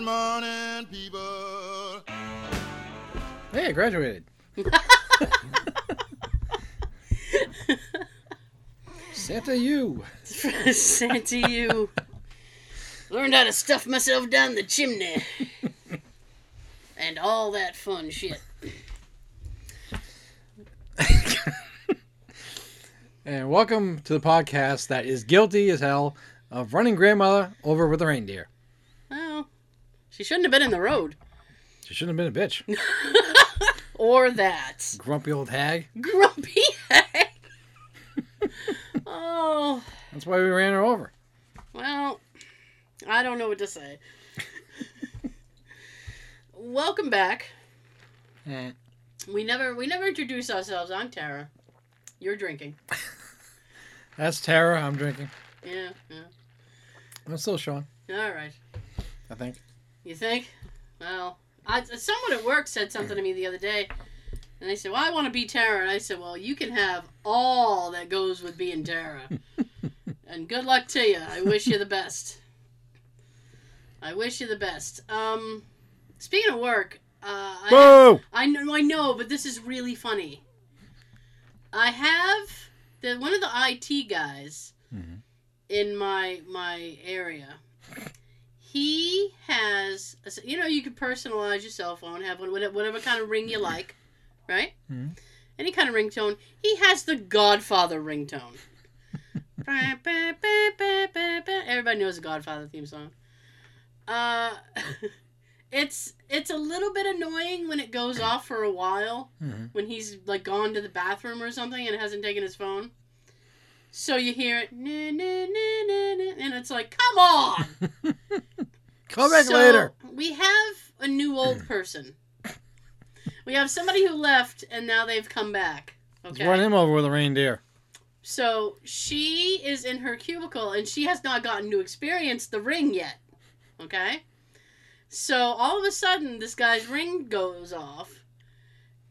Good morning, people. Hey, I graduated. Santa you. Santa, you learned how to stuff myself down the chimney, and all that fun shit. And welcome to the podcast that is guilty as hell of running grandmother over with a reindeer. Well, she shouldn't have been in the road, She shouldn't have been a bitch. or that Grumpy old hag. grumpy hag. oh That's why we ran her over. well, I don't know what to say. Welcome back. Eh. We never we never introduce ourselves. I'm Tara. You're drinking. That's Tara. I'm drinking. Yeah, yeah. I'm still Sean, All right. I think. You think? Well, I, someone at work said something to me the other day, and they said, "Well, I want to be Tara," and I said, "Well, you can have all that goes with being Tara, and good luck to you. I wish you the best. I wish you the best." Um, speaking of work, uh, I, Whoa! I know, I know, but this is really funny. I have the one of the IT guys Mhm. in my my area. He has, you know, you can personalize your cell phone, have whatever, whatever kind of ring you like, right? Mhm. Any kind of ringtone. He has the Godfather ringtone. Everybody knows the Godfather theme song. Uh, it's it's a little bit annoying when it goes off for a while Mhm. when he's like gone to the bathroom or something and hasn't taken his phone. So you hear it, "Na, na, na, na, na," and it's like, come on. Come back So, later. We have a new old person. We have somebody who left and now they've come back. Let's Okay. run him over with a reindeer. So she is in her cubicle and she has not gotten to experience the ring yet. Okay? So all of a sudden, this guy's ring goes off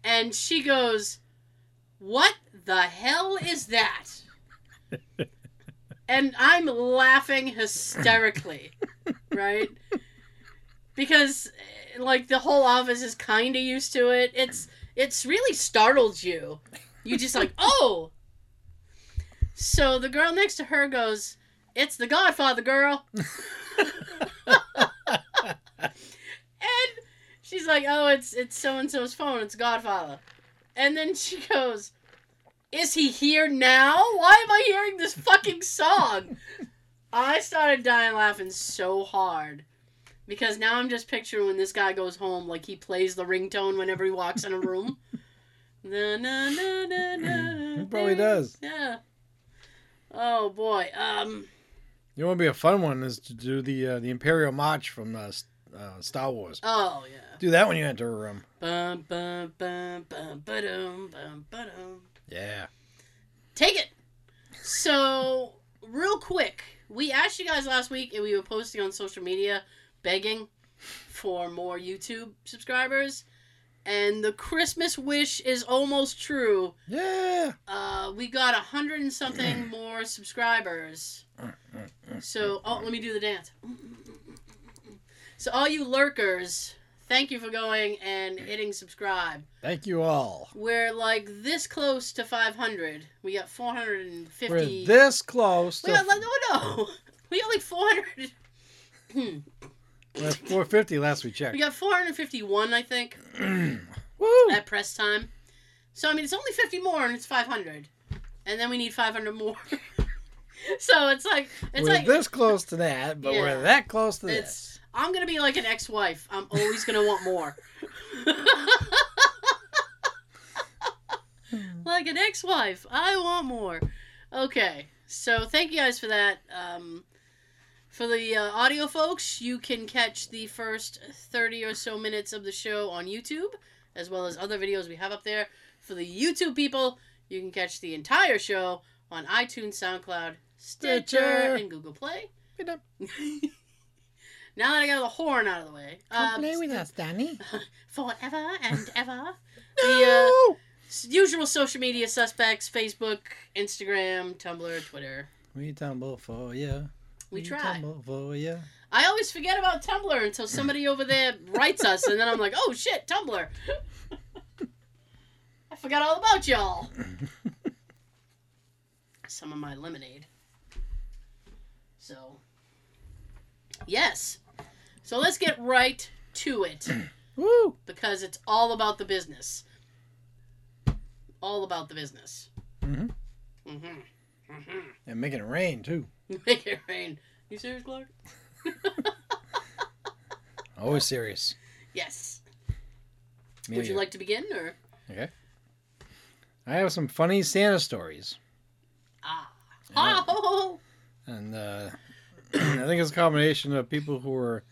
and she goes, What the hell is that? And I'm laughing hysterically, right? Because like the whole office is kind of used to it. It's it's really startled you. You just like, "Oh, so the girl next to her goes, "It's the Godfather, girl." and she's like, "Oh, it's it's so and so's phone. It's Godfather." And then she goes, "Is he here now? Why am I hearing this fucking song?" I started dying laughing so hard. Because now I'm just picturing when this guy goes home, like he plays the ringtone whenever he walks in a room. na, na, na, na, na, He probably does. Yeah. Oh boy. Um. You want to be a fun one is to do the uh, the Imperial March from uh, uh, Star Wars. Oh yeah. Do that when you enter a room. Bum bum bum bum ba-dum, bum ba-dum. Yeah. Take it. So real quick, we asked you guys last week, and we were posting on social media, begging for more YouTube subscribers. And the Christmas wish is almost true. Yeah. Uh, we got a hundred and something more subscribers. So, oh, let me do the dance. So, all you lurkers, thank you for going and hitting subscribe. Thank you all. We're like this close to 500. We got 450. We're this close we to got like, no, no. We got like 400. Hmm. that's 450 last we checked. We got 451, I think, Woo! at press time. So, I mean, it's only 50 more and it's 500. And then we need 500 more. so, it's like, it's we're like, this close to that, but Yeah. we're that close to It's- this. I'm gonna be like an ex-wife. I'm always gonna want more. like an ex-wife, I want more. Okay, so thank you guys for that. Um, for the uh, audio folks, you can catch the first 30 or so minutes of the show on YouTube, as well as other videos we have up there. For the YouTube people, you can catch the entire show on iTunes, SoundCloud, Stitcher, Stitcher. and Google Play. Get up. now that I got the horn out of the way, Come um, play with us, Danny. forever and ever. No! S- Usual social media suspects: Facebook, Instagram, Tumblr, Twitter. We tumble for you. We We try. tumble for ya. I always forget about Tumblr until somebody over there writes us, and then I'm like, oh shit, Tumblr. I forgot all about y'all. Some of my lemonade. So, yes. So let's get right to it Woo! because it's all about the business. All about the business. Mhm. Mm-hmm. Mm-hmm. And making it rain too. Make it rain. You serious, Clark? Always serious. Yes. Me Would you like to begin or? Okay. I have some funny Santa stories, Ah. Yeah. Oh. and uh, I think it's a combination of people who are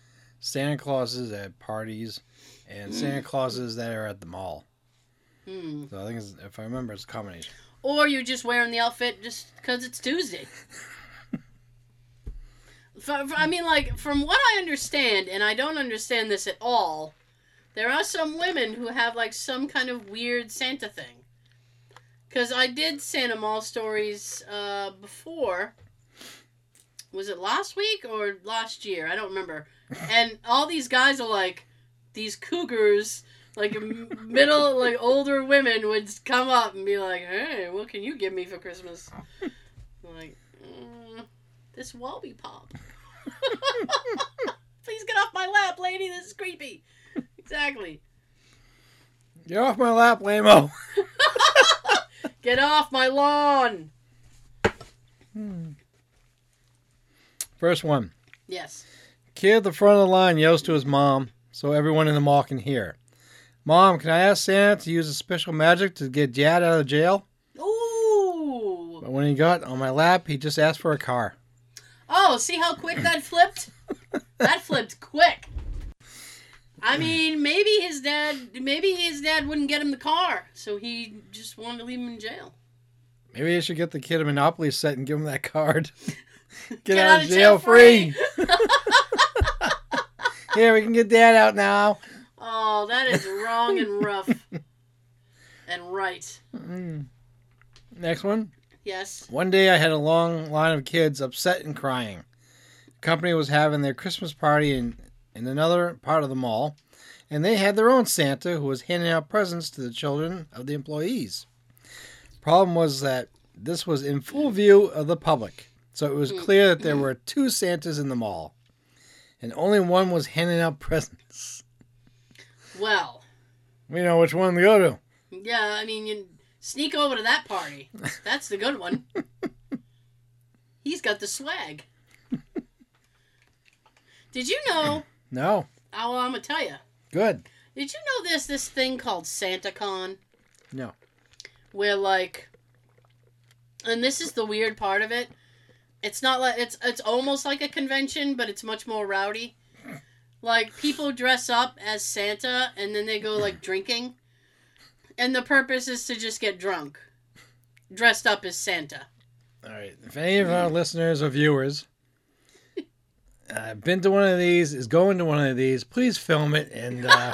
Santa Clauses at parties and Santa Clauses that are at the mall. Hmm. So I think, it's, if I remember, it's a combination. Or you're just wearing the outfit just because it's Tuesday. I mean, like, from what I understand, and I don't understand this at all, there are some women who have, like, some kind of weird Santa thing. Because I did Santa Mall stories uh, before. Was it last week or last year? I don't remember. And all these guys are like, these cougars, like middle, like older women would come up and be like, "Hey, what can you give me for Christmas?" I'm like, mm, this Wobby pop. Please get off my lap, lady. This is creepy. Exactly. Get off my lap, Lamo. Get off my lawn. hmm. First one. Yes. Kid at the front of the line yells to his mom so everyone in the mall can hear. Mom, can I ask Santa to use a special magic to get Dad out of jail? Ooh. But when he got on my lap, he just asked for a car. Oh, see how quick that flipped? that flipped quick. I mean, maybe his dad, maybe his dad wouldn't get him the car, so he just wanted to leave him in jail. Maybe I should get the kid a Monopoly set and give him that card. Get, out, of jail, free. Here, we can get Dad out now. Oh, that is wrong and rough. and right. Mm. Next one. Yes. One day I had a long line of kids upset and crying. The company was having their Christmas party in, in another part of the mall, and they had their own Santa who was handing out presents to the children of the employees. Problem was that this was in full view of the public, so it was clear that there were two Santas in the mall, and only one was handing out presents. Well, We know which one to go to. yeah, I mean, you sneak over to that party. That's the good one. He's got the swag. Did you know? No. Oh, well, I'm gonna tell you. Good. Did you know this this thing called SantaCon? No. Where like, and this is the weird part of it. It's not like it's it's almost like a convention, but it's much more rowdy. Like people dress up as Santa and then they go like drinking, and the purpose is to just get drunk, dressed up as Santa. All right. If any of our listeners or viewers uh, been to one of these, is going to one of these, please film it and uh,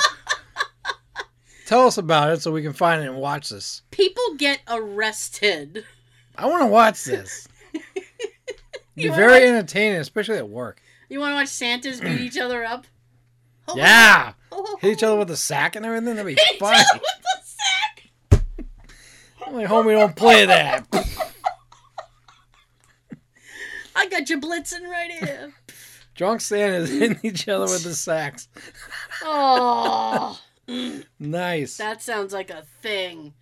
tell us about it so we can find it and watch this. People get arrested. I want to watch this. Be very watch- entertaining, especially at work. You want to watch Santas beat each other up? Yeah, hit each other with a sack and everything. That'd be Hit each fun. other with the sack. I'm like, homie, don't play that. I got you blitzing right here. Drunk Santas hitting each other with the sacks. Oh, Nice. that sounds like a thing.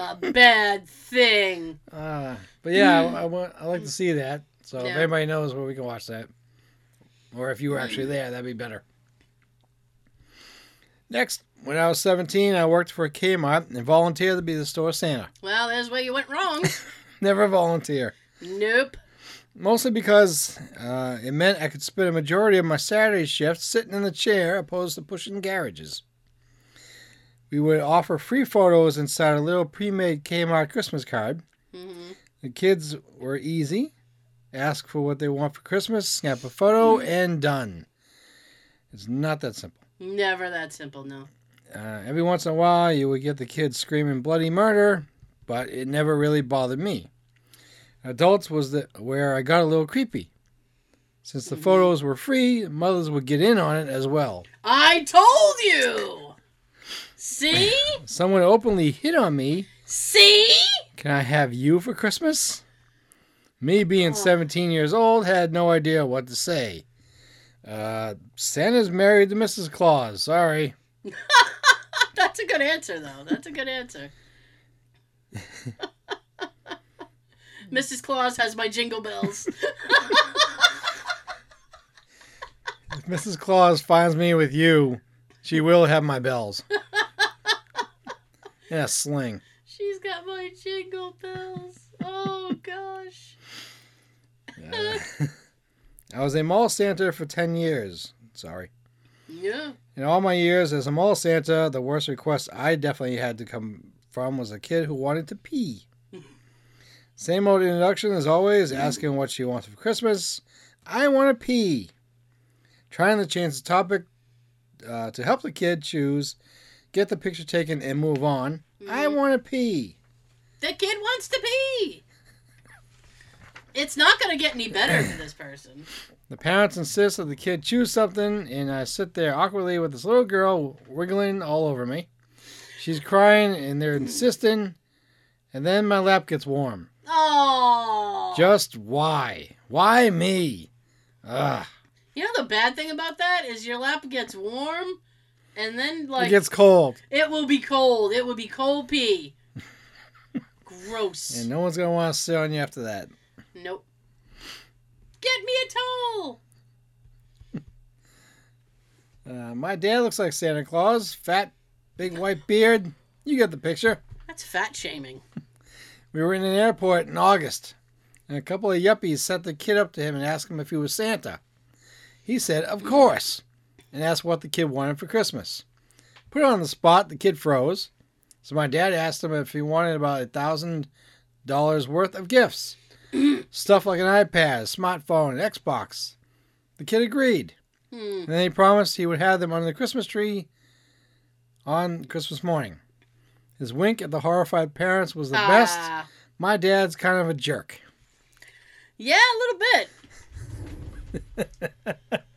A bad thing. Uh, but yeah, I, I want. I like to see that. So if anybody knows where we can watch that, or if you were actually there, that'd be better. Next, when I was 17, I worked for a Kmart and volunteered to be the store Santa. Well, there's where you went wrong. Never volunteer. nope. Mostly because uh, it meant I could spend a majority of my Saturday shift sitting in the chair opposed to pushing garages. We would offer free photos inside a little pre-made Kmart Christmas card. hmm The kids were easy. Ask for what they want for Christmas, snap a photo, and done. It's not that simple. Never that simple, no. Uh, every once in a while, you would get the kids screaming bloody murder, but it never really bothered me. Adults was the, where I got a little creepy. Since the Mhm. photos were free, mothers would get in on it as well. I told you. See? Someone openly hit on me. See? Can I have you for Christmas? Me being Oh. 17 years old had no idea what to say. Uh, Santa's married to Mrs. Claus. Sorry. That's a good answer, though. That's a good answer. Mrs. Claus has my jingle bells. If Mrs. Claus finds me with you, she will have my bells. yeah, sling. She's got my jingle bells. Oh gosh. Uh, I was a mall Santa for 10 years. Sorry. Yeah. In all my years as a mall Santa, the worst request I definitely had to come from was a kid who wanted to pee. Same old introduction as always, asking what she wants for Christmas. I want to pee. Trying to change the topic uh, to help the kid choose, get the picture taken, and move on. I Mhm. want to pee. The kid wants to pee. It's not gonna get any better for this person. The parents insist that the kid choose something, and I sit there awkwardly with this little girl wiggling all over me. She's crying, and they're insisting, and then my lap gets warm. Oh. Just why? Why me? Ugh. You know the bad thing about that is your lap gets warm, and then like it gets cold, it will be cold. It will be cold pee. Gross. and no one's gonna want to sit on you after that. Nope. Get me a towel. Uh, my dad looks like Santa Claus, fat, big white beard. You get the picture. That's fat shaming. We were in an airport in August, and a couple of yuppies sent the kid up to him and asked him if he was Santa. He said, Of course, and asked what the kid wanted for Christmas. Put it on the spot, the kid froze. So my dad asked him if he wanted about a thousand dollars worth of gifts. Stuff like an iPad, smartphone, and Xbox. The kid agreed. Hmm. And then he promised he would have them under the Christmas tree on Christmas morning. His wink at the horrified parents was the best. Ah. My dad's kind of a jerk. Yeah, a little bit.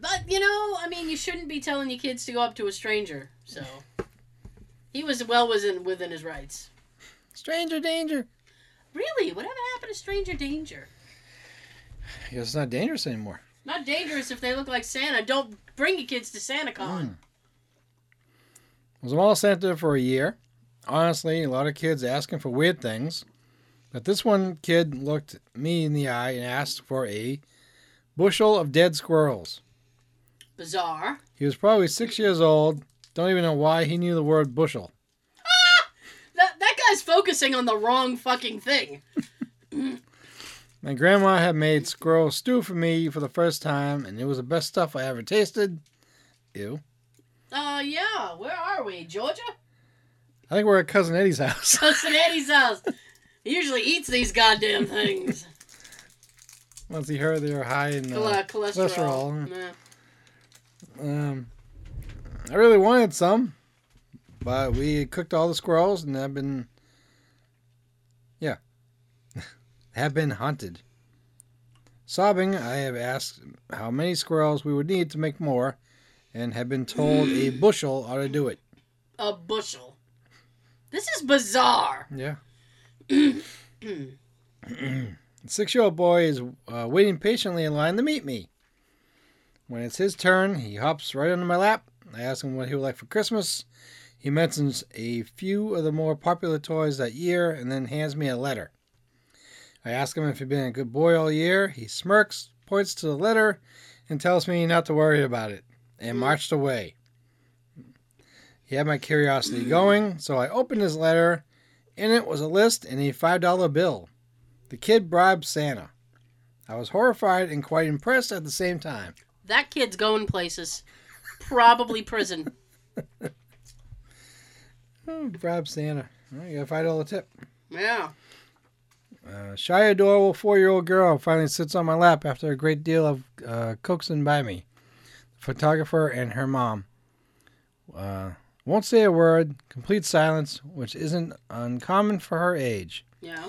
But you know, I mean, you shouldn't be telling your kids to go up to a stranger. So he was well within within his rights. Stranger danger. Really, whatever happened to stranger danger? I guess it's not dangerous anymore. Not dangerous if they look like Santa. Don't bring your kids to SantaCon. Mm. Was a mall Santa for a year. Honestly, a lot of kids asking for weird things. But this one kid looked me in the eye and asked for a bushel of dead squirrels. Bizarre. He was probably six years old. Don't even know why he knew the word bushel. That that guy's focusing on the wrong fucking thing. My grandma had made squirrel stew for me for the first time, and it was the best stuff I ever tasted. Ew. Uh, yeah. Where are we? Georgia? I think we're at Cousin Eddie's house. Cousin Eddie's house. He usually eats these goddamn things. Once he heard they were high in uh, cholesterol. cholesterol. Yeah. Um, I really wanted some, but we cooked all the squirrels and have been, yeah, have been hunted. Sobbing, I have asked how many squirrels we would need to make more, and have been told a bushel ought to do it. A bushel. This is bizarre. Yeah. Six year old boy is uh, waiting patiently in line to meet me. When it's his turn, he hops right onto my lap. I ask him what he would like for Christmas. He mentions a few of the more popular toys that year and then hands me a letter. I ask him if he's been a good boy all year. He smirks, points to the letter, and tells me not to worry about it, and hmm. marched away. He had my curiosity going, so I opened his letter. In it was a list and a $5 bill. The kid bribed Santa. I was horrified and quite impressed at the same time. That kid's going places. Probably prison. Oh, bribe Santa. Well, you got a five dollar tip. Yeah. Uh, shy, adorable four-year-old girl finally sits on my lap after a great deal of uh, coaxing by me. The photographer and her mom. Uh, won't say a word. Complete silence, which isn't uncommon for her age. Yeah.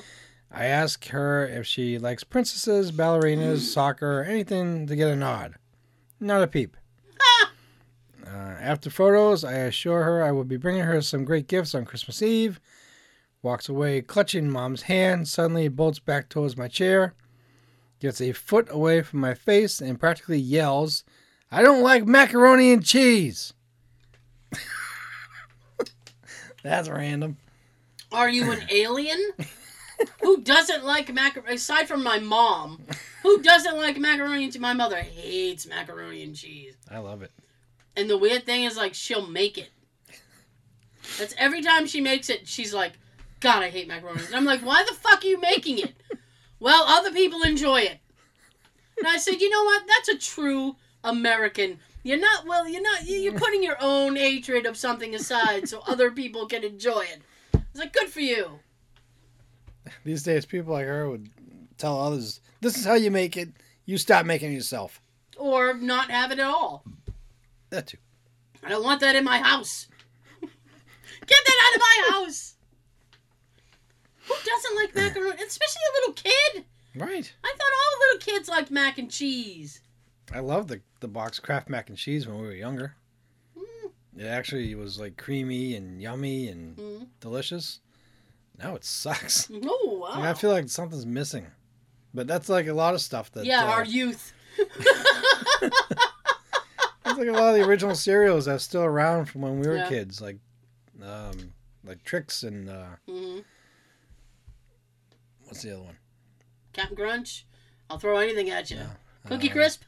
I ask her if she likes princesses, ballerinas, soccer, anything to get a nod. Not a peep. Uh, after photos, I assure her I will be bringing her some great gifts on Christmas Eve. Walks away clutching mom's hand, suddenly bolts back towards my chair, gets a foot away from my face, and practically yells, I don't like macaroni and cheese. That's random. Are you an alien? who doesn't like macaroni? Aside from my mom, who doesn't like macaroni and cheese? My mother hates macaroni and cheese. I love it. And the weird thing is, like, she'll make it. That's every time she makes it, she's like, God, I hate macaroni. And I'm like, why the fuck are you making it? Well, other people enjoy it. And I said, you know what? That's a true American. You're not, well, you're not, you- you're putting your own hatred of something aside so other people can enjoy it. It's like, good for you. These days, people like her would tell others, "This is how you make it. You stop making it yourself." Or not have it at all. That too. I don't want that in my house. Get that out of my house. Who doesn't like macaroni? Especially a little kid. Right. I thought all little kids liked mac and cheese. I loved the the box Kraft mac and cheese when we were younger. Mm, It actually was like creamy and yummy and mm. delicious. Now it sucks. Oh, wow. Like, I feel like something's missing. But that's like a lot of stuff that. yeah, uh, our youth. Like a lot of the original cereals that's still around from when we were Yeah. kids, like, um, like Trix and uh, hmm what's the other one? Captain Crunch. I'll throw anything at you. Cookie Um, Crisp.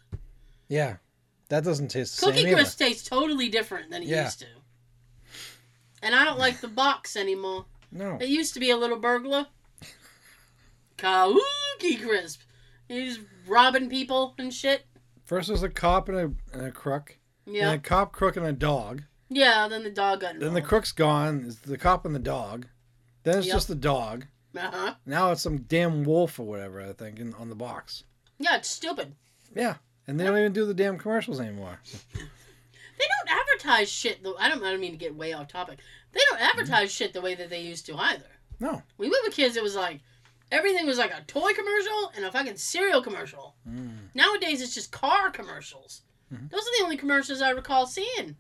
Yeah, that doesn't taste the Cookie same either. Crisp tastes totally different than it Yeah. used to. And I don't like the box anymore. No, It used to be a little burglar. Cookie Crisp. He's robbing people and shit. first was a cop and a, and a crook, Yeah. and a cop, crook, and a dog. Yeah, then the dog got Then the crook's gone. It's the cop and the dog. Then it's Yep. just the dog. Uh-huh. Now it's some damn wolf or whatever I think in, on the box. Yeah, it's stupid. Yeah, and they don't even do the damn commercials anymore. They don't advertise shit. The, I don't. I don't mean to get way off topic. They don't advertise shit the way that they used to either. No. When we were kids, it was like everything was like a toy commercial and a fucking cereal commercial. Mm. Nowadays, it's just car commercials. Mhm. Those are the only commercials I recall seeing.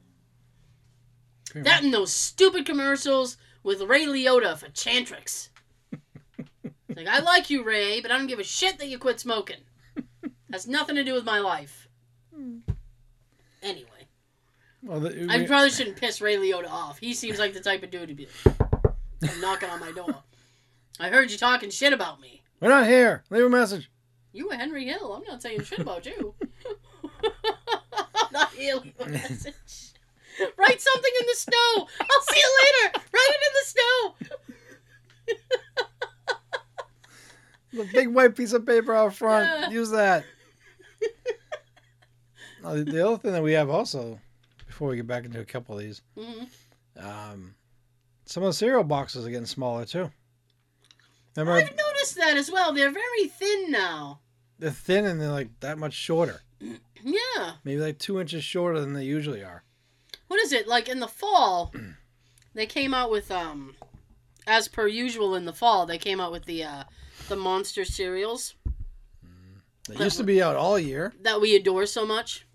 Pretty That much. and those stupid commercials with Ray Liotta for Chantix. like, I like you, Ray, but I don't give a shit that you quit smoking. Has nothing to do with my life. Anyway, Well, the, I we- probably shouldn't piss Ray Liotta off. He seems like the type of dude to be like, knocking on my door. I heard you talking shit about me. we're not here. Leave a message. You were Henry Hill. I'm not saying shit about you. a message. Write something in the snow. I'll see you later. Write it in the snow. The big white piece of paper out front. Yeah. Use that. Uh, the- the other thing that we have also, before we get back into a couple of these, Mhm. um, some of the cereal boxes are getting smaller too. Remember, I've noticed that as well. They're very thin now. they're thin and they're like that much shorter. Yeah. Maybe like two inches shorter than they usually are. What is it? Like in the fall, they came out with um as per usual in the fall, they came out with the uh the monster cereals They used to be out all year. that we adore so much.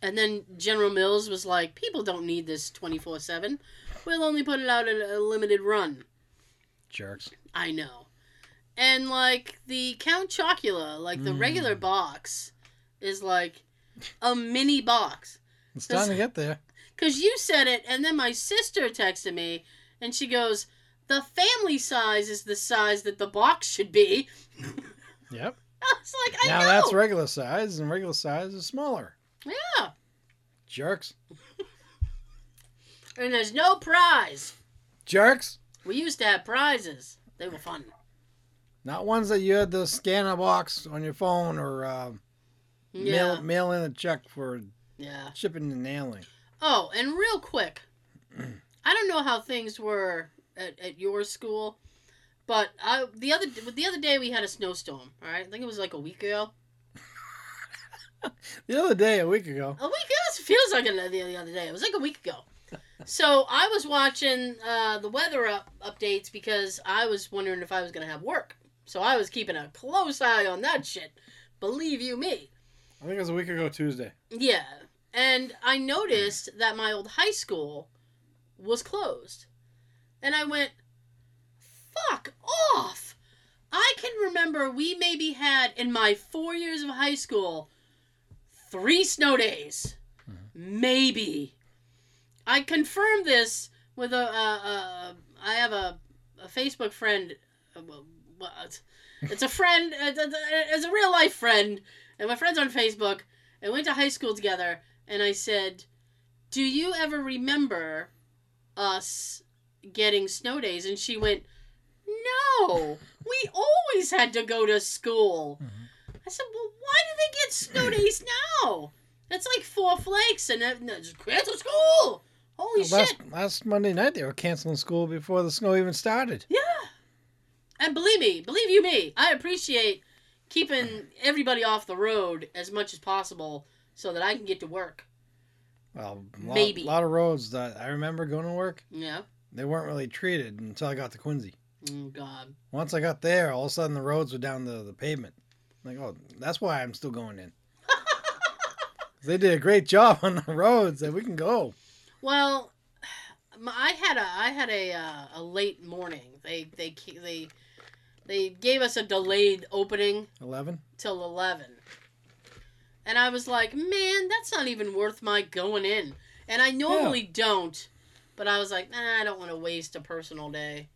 And then General Mills was like, people don't need this 24 7. We'll only put it out at a limited run. Jerks. I know. And like the Count Chocula, like the Mm. regular box, is like a mini box. It's time to get there. Because you said it, and then my sister texted me, and she goes, The family size is the size that the box should be. Yep. I was like, I now know. that's regular size, and regular size is smaller. Yeah. Jerks. And there's no prize. Jerks. We used to have prizes. They were fun. Not ones that you had to scan a box on your phone or uh, Yeah. mail mail in a check for Yeah. shipping and nailing. Oh, and real quick, I don't know how things were at, at your school, but I the other the other day we had a snowstorm. All right, I think it was like a week ago. The other day, a week ago. A week ago feels like it the, the other day. It was like a week ago. So I was watching uh, the weather up, updates because I was wondering if I was going to have work So I was keeping a close eye on that shit. Believe you me. I think it was a week ago Tuesday. Yeah. And I noticed that my old high school was closed. And I went, fuck off. I can remember we maybe had in my four years of high school three snow days. Maybe. I confirmed this with a, a, a I have a, a Facebook friend. uh, well? It's a friend. uh, th- th- It's a real life friend, and my friend's on Facebook. And went to high school together. And I said, "Do you ever remember us getting snow days?" And she went, "No, we always had to go to school." Mm-hmm. I said, "Well, why do they get snow days now? That's like four flakes and then just cancel school. Holy Well, last, shit!" last Monday night they were canceling school before the snow even started. Yeah. And believe me, believe you me, I appreciate keeping everybody off the road as much as possible so that I can get to work. Well, a lot, Maybe. A lot of roads that I remember going to work, Yeah. they weren't really treated until I got to Quincy. Oh God. Once I got there, all of a sudden the roads were down to the pavement. I'm Like, oh, that's why I'm still going in. They did a great job on the roads that we can go. Well, I had a I had a uh, a late morning. They they they they gave us a delayed opening 11? till eleven, and I was like, man, that's not even worth my going in. And I normally don't, but I was like, nah, I don't want to waste a personal day.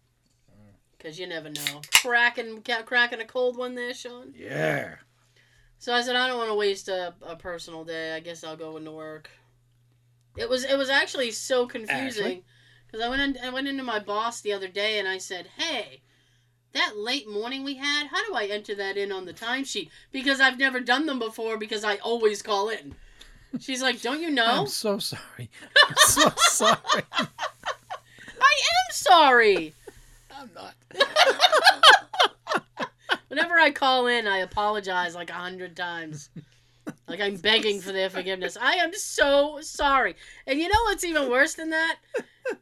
Cause you never know. Cracking, cracking a cold one there, Sean. Yeah. So I said I don't want to waste a, a personal day. I guess I'll go into work. It was it was actually so confusing because I went in, I went into my boss the other day and I said, "Hey, that late morning we had, how do I enter that in on the timesheet? Because I've never done them before because I always call in." She's like, "Don't you know?" I'm so sorry. I'm so sorry. I am sorry. I'm not. Whenever I call in, I apologize like a hundred times. Like I'm begging for their forgiveness. I am so sorry. And you know what's even worse than that?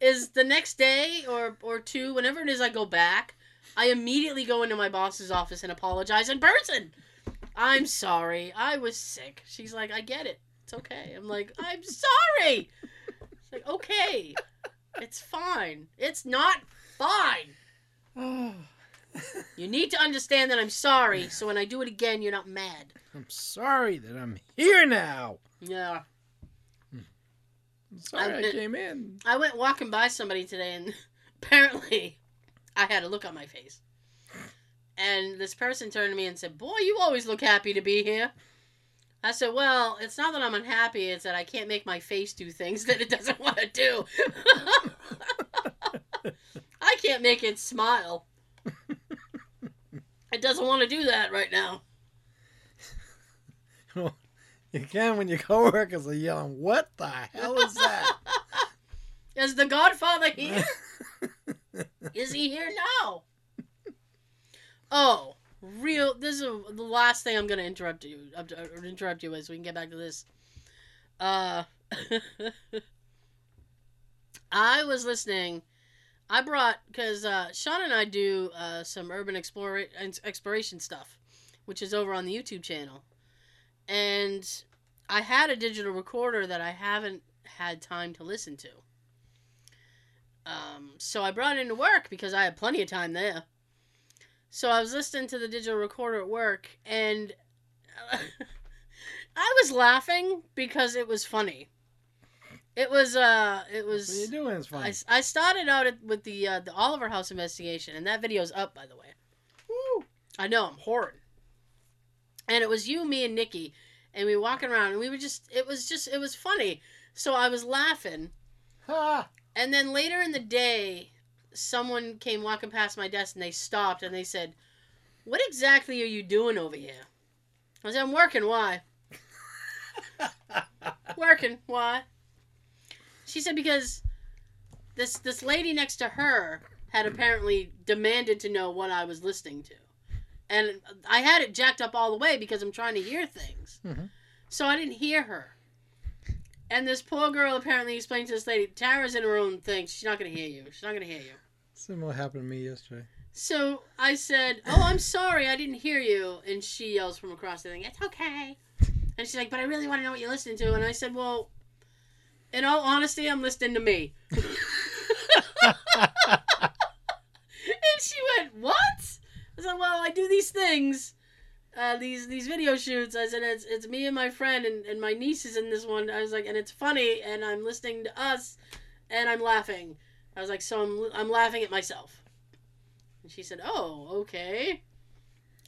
Is the next day or or two, whenever it is I go back, I immediately go into my boss's office and apologize in person. I'm sorry. I was sick. She's like, I get it. It's okay. I'm like, I'm sorry. She's like, okay. It's fine. It's not fine. Oh, You need to understand that I'm sorry, so when I do it again, you're not mad. I'm sorry that I'm here now. Yeah. I'm sorry I'm I came in. I went walking by somebody today, and apparently, I had a look on my face. And this person turned to me and said, Boy, you always look happy to be here. I said, Well, it's not that I'm unhappy, it's that I can't make my face do things that it doesn't want to do. I can't make it smile. It doesn't want to do that right now. You can when your coworkers are yelling, "What the hell is that? is the Godfather here? Is he here now? Oh, real. This is the last thing I'm gonna interrupt you. uh, interrupt you as we can get back to this. Uh, I was listening. I brought because uh, Sean and I do uh, some urban explore, exploration stuff, which is over on the YouTube channel, and I had a digital recorder that I haven't had time to listen to. Um, so I brought it into work because I had plenty of time there. So I was listening to the digital recorder at work, and I was laughing because it was funny. It was uh, it What are you was. doing? It's fine. I, I started out at, with the uh, the Oliver House investigation, and that video's up by the way. Woo. I know I'm horrid. And it was you, me, and Nikki, and we were walking around, and we were just. It was just. It was funny. So I was laughing, Ha! And then later in the day, someone came walking past my desk and they stopped and they said, What exactly are you doing over here? I said, I'm working. Why? working. Why? She said, Because this, this lady next to her had apparently demanded to know what I was listening to. And I had it jacked up all the way because I'm trying to hear things. Mhm. So I didn't hear her. And this poor girl apparently explained to this lady, Tara's in her own thing. She's not going to hear you. She's not going to hear you. Similar happened to me yesterday. So I said, "Oh, I'm sorry, I didn't hear you." And she yells from across the thing, "It's okay." And she's like, "But I really want to know what you're listening to." And I said, "Well, in all honesty, I'm listening to me." and she went, "What?" I said, "Well, I do these things, uh, these these video shoots." I said, "It's it's me and my friend, and, and my niece is in this one." I was like, "And it's funny, and I'm listening to us, and I'm laughing." I was like, "So I'm I'm laughing at myself." And she said, "Oh, okay."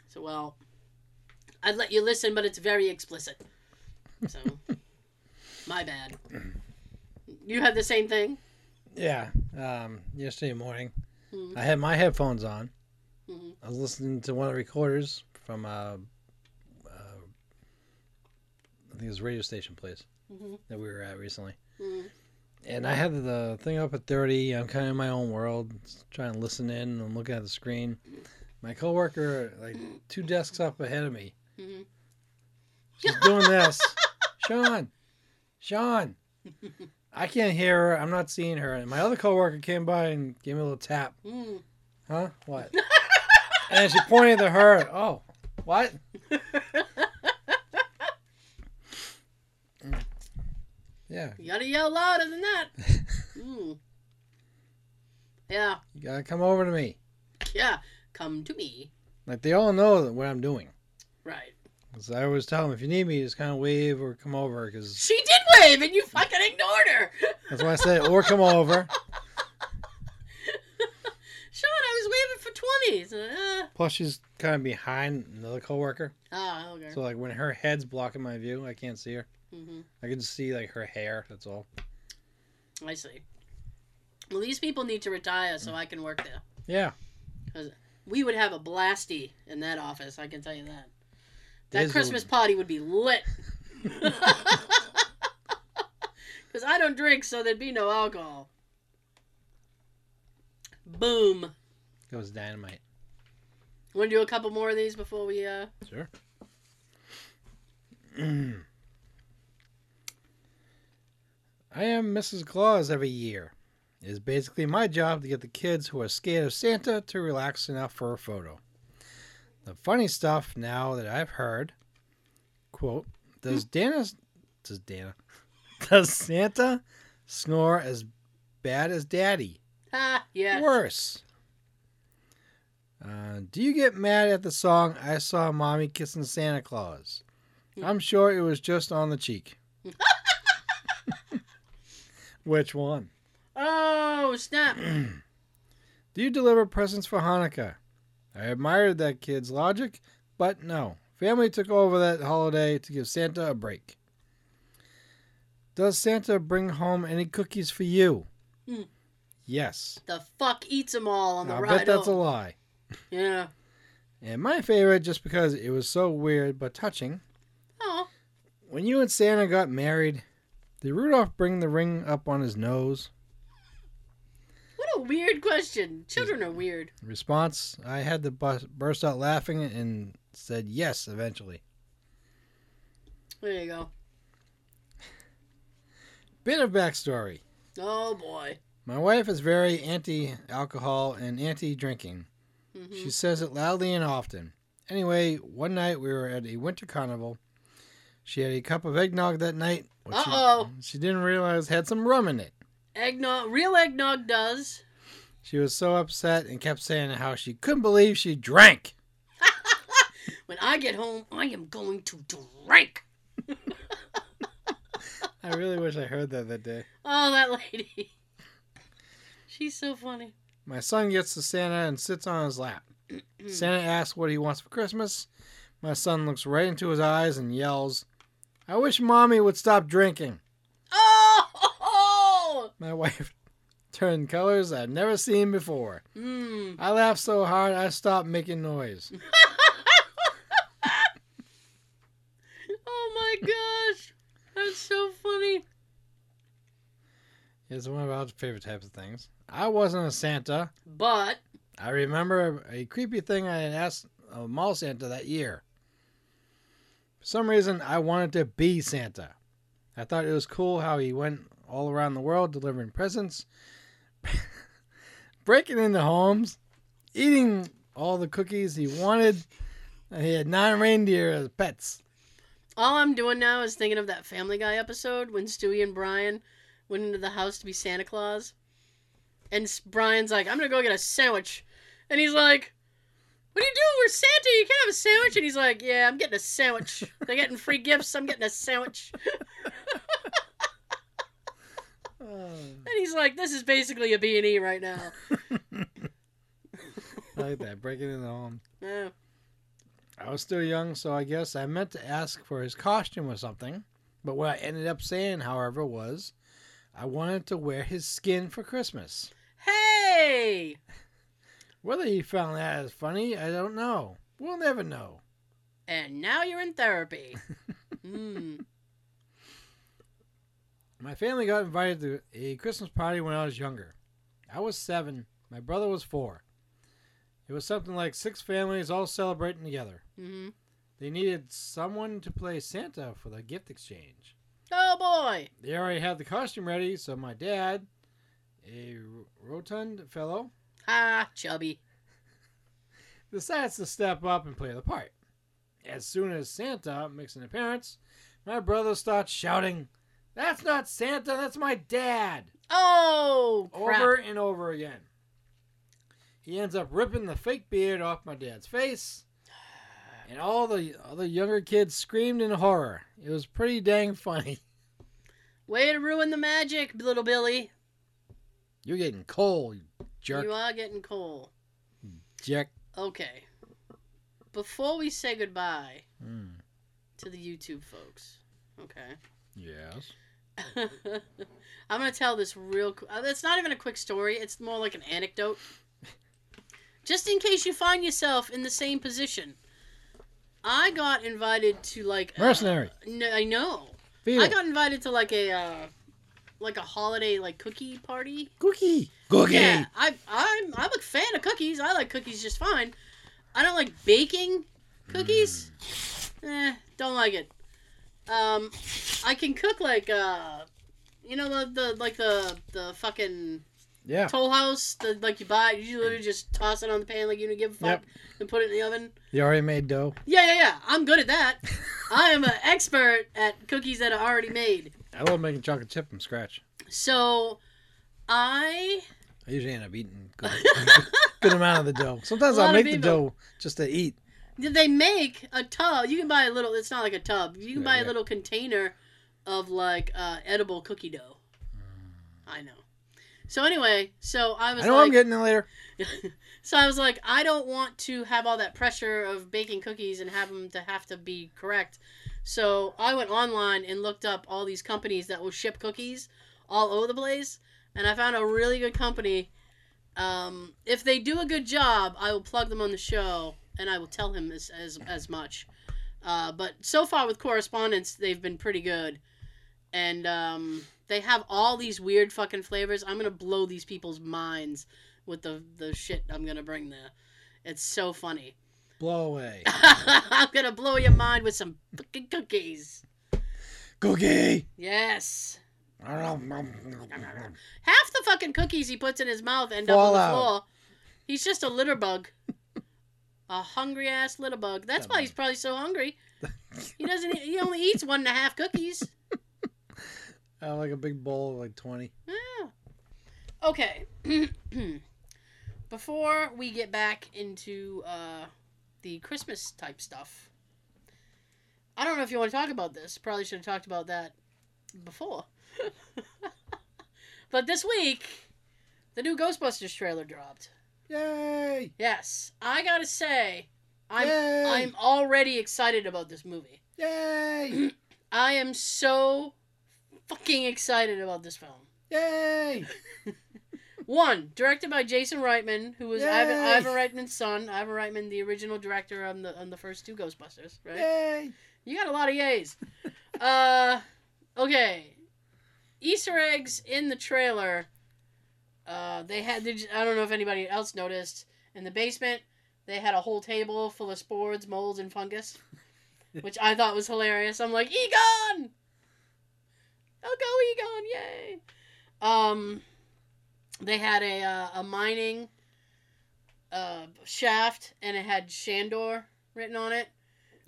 So well, I'd let you listen, but it's very explicit. So, my bad. You had the same thing. Yeah. Um, yesterday morning, Mhm. I had my headphones on. Mhm. I was listening to one of the recorders from uh, uh I think it was a radio station place Mhm. that we were at recently. Mhm. And I had the thing up at 30. I'm kind of in my own world, trying to listen in and looking at the screen. My coworker, like two desks up ahead of me, Mhm. she's doing this. Sean, Sean, I can't hear her. I'm not seeing her. And my other coworker came by and gave me a little tap. Mm. Huh? What? and she pointed to her. Oh, what? Yeah, You gotta yell louder than that. Mm. Yeah, you gotta come over to me. yeah. Come to me. Like they all know what I'm doing. Right. Because I always tell them if you need me, just kind of wave or come over. Because She did wave, and you fucking ignored her. that's why I said or come over. Sean, I was waving for twenties. Uh, Plus, she's kind of behind another coworker, oh, okay. so like when her head's blocking my view, I can't see her. Mm-hmm. I can just see like her hair. That's all. I see. Well, these people need to retire so I can work there. Yeah. Because We would have a blasty in that office. I can tell you that. That There's a- Christmas party would be lit. Because I don't drink, so there'd be no alcohol. Boom. That was dynamite. Want to do a couple more of these before we, uh. Sure. I am Mrs. Claus every year. It is basically my job to get the kids who are scared of Santa to relax enough for a photo. The funny stuff now that I've heard, quote, does Dana, does Dana, does Santa snore as bad as Daddy? Ha! Yeah. Worse. Uh, do you get mad at the song I Saw Mommy Kissing Santa Claus? I'm sure it was just on the cheek. Which one? Oh, snap. Do you deliver presents for Hanukkah? I admired that kid's logic, but no. Family took over that holiday to give Santa a break. Does Santa bring home any cookies for you? Hmm. Yes. The fuck eats them all on the I ride I bet that's a lie. Yeah. And my favorite, just because it was so weird but touching, Oh. when you and Santa got married, did Rudolph bring the ring up on his nose? What a weird question. Children are weird. Response: I had to burst out laughing and said yes eventually. There you go. Bit of backstory: Oh boy. My wife is very anti-alcohol and anti-drinking. Hmm She says it loudly and often. Anyway, one night we were at a winter carnival. She had a cup of eggnog that night. she- Uh-oh. She, didn't realize had some rum in it. Eggnog. Real eggnog does. She was so upset and kept saying how she couldn't believe she drank. When I get home, I am going to drink. I really wish I heard that that day. Oh, that lady. She's so funny. My son gets to Santa and sits on his lap. Santa asks what he wants for Christmas. My son looks right into his eyes and yells, I wish mommy would stop drinking. Oh! My wife turned colors I've never seen before. Mm. I laughed so hard I stopped making noise. Oh my gosh. That's so funny. It's one of our favorite types of things. I wasn't a Santa. But, I remember a creepy thing I had asked a mall Santa that year. For some reason, I wanted to be Santa. I thought it was cool how he went all around the world delivering presents, breaking into homes, eating all the cookies he wanted. He had nine reindeer as pets. All I'm doing now is thinking of that Family Guy episode when Stewie and Brian went into the house to be Santa Claus. And Brian's like, I'm gonna go get a sandwich. And he's like, What are you doing? We're Santa. You can't have a sandwich. And he's like, Yeah, I'm getting a sandwich. They're getting free gifts. I'm getting a sandwich. Oh. And he's like, This is basically a B&E right now. I like that, breaking in the home. Yeah. I was still young, so I guess I meant to ask for his costume or something. But what I ended up saying, however, was I wanted to wear his skin for Christmas. Hey! Whether he found that as funny, I don't know. We'll never know. And now you're in therapy. Hmm. My family got invited to a Christmas party when I was younger. I was seven. My brother was four. It was something like six families all celebrating together. hmm They needed someone to play Santa for the gift exchange. Oh boy! They already had the costume ready, so my dad, a rotund fellow, Ah, chubby. decides to step up and play the part. As soon as Santa makes an appearance, my brother starts shouting, That's not Santa, that's my dad! Oh, crap. over and over again. He ends up ripping the fake beard off my dad's face, and all the other younger kids screamed in horror. It was pretty dang funny. Way to ruin the magic, little Billy. You're getting cold, you jerk. You are getting cold. Jerk. Okay. Before we say goodbye Mm. to the YouTube folks, okay, Yes. I'm gonna tell this real. uh, It's not even a quick story. It's more like an anecdote. Just in case you find yourself in the same position, I got invited to like. uh, Mercenary. no, I know. Feel I got invited to like a uh, like a holiday like cookie party. Cookie. Cookie. Yeah, I I'm I'm a fan of cookies. I like cookies just fine. I don't like baking cookies. Eh, don't like it. Um, I can cook like uh, you know the, the like the the fucking Yeah. Toll House. The like you buy, you literally just toss it on the pan like you don't give a fuck Yep. and put it in the oven. You already made dough. Yeah, yeah, yeah. I'm good at that. I am an expert at cookies that are already made. I love making chocolate chip from scratch. So, I I usually end up eating good, good amount of the dough. Sometimes I'll make the dough just to eat. They make a tub? You can buy a little. It's not like a tub. You can Yeah, buy a little container of like uh, edible cookie dough. Mm. I know. So anyway, so I was I know like, I'm getting it later. so I was like, I don't want to have all that pressure of baking cookies and have them to have to be correct. So I went online and looked up all these companies that will ship cookies all over the place, and I found a really good company. Um, if they do a good job, I will plug them on the show, and I will tell him as as, as much. Uh, but so far with correspondence, they've been pretty good, and um, they have all these weird fucking flavors. I'm gonna blow these people's minds with the the shit I'm gonna bring there. It's so funny. Blow away. I'm gonna blow your mind with some fucking cookies. Cookie. Yes. Half the fucking cookies he puts in his mouth end up on the out. He's just a litter bug. a hungry ass litter bug. That's why he's probably so hungry. He doesn't. He only eats one and a half cookies. I have like a big bowl of like 20. Yeah. Okay. Before we get back into uh, the Christmas type stuff, I don't know if you want to talk about this. Probably should have talked about that before. but this week, the new Ghostbusters trailer dropped. Yay! Yes, I gotta say, I'm Yay! I'm already excited about this movie. Yay! I am so fucking excited about this film. Yay! One, directed by Jason Reitman, who was Ivan, Yay! Ivan Reitman's son. Ivan Reitman, the original director on the on the first two Ghostbusters, right? Yay! You got a lot of yays. uh, okay. Easter eggs in the trailer. Uh, they had. They, I don't know if anybody else noticed in the basement. They had a whole table full of spores, molds, and fungus, which I thought was hilarious. I'm like, Egon! I'll go, Egon! Yay! Um, they had a uh, a mining uh, shaft, and it had Shandor written on it,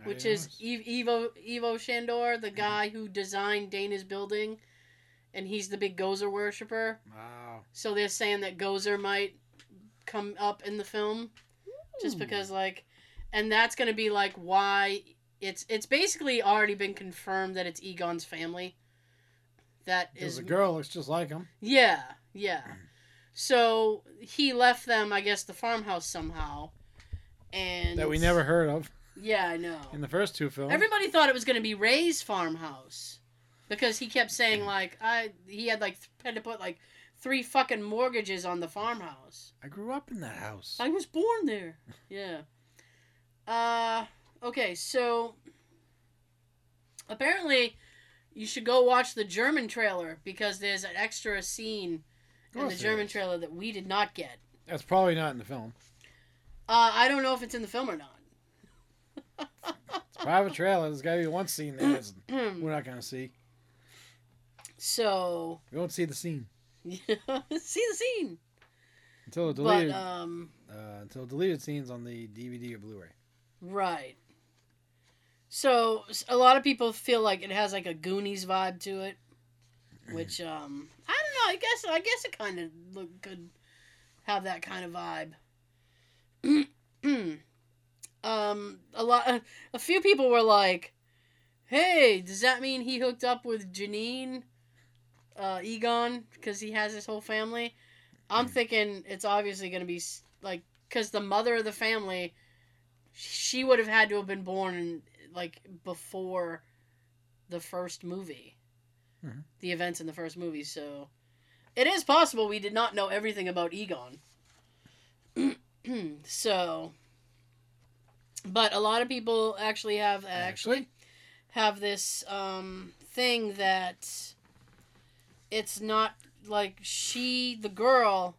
I which is. Ivo Ivo Shandor, the guy who designed Dana's building, and he's the big Gozer worshiper. Wow. So they're saying that Gozer might come up in the film, just because like, and that's gonna be like why it's it's basically already been confirmed that it's Egon's family. That is the girl looks just like him. yeah, yeah. So he left them, I guess, the farmhouse somehow, and That we never heard of Yeah, I know. in the first two films. Everybody thought it was going to be Ray's farmhouse because he kept saying like I he had like had to put like three fucking mortgages on the farmhouse. I grew up in that house. I was born there. Yeah. Uh okay, so apparently you should go watch the German trailer because there's an extra scene in the German is. trailer that we did not get. That's probably not in the film. Uh, I don't know if it's in the film or not. It's private trailer. There's got to be one scene Hmm. we're not going to see. so We won't see the scene see the scene, until the but deleted um, uh, until deleted scenes on the DVD or Blu-ray. right. So a lot of people feel like it has like a Goonies vibe to it, which um, I don't know. I guess I guess it kind of look could have that kind of vibe. um, a lot, a few people were like, "Hey, does that mean he hooked up with Janine, uh, Egon, because he has his whole family?" I'm thinking it's obviously gonna be like because the mother of the family, she would have had to have been born in, like before the first movie, Mhm. the events in the first movie. So it is possible we did not know everything about Egon. so, but a lot of people actually have actually, Actually? have this um, thing that it's not like she, the girl,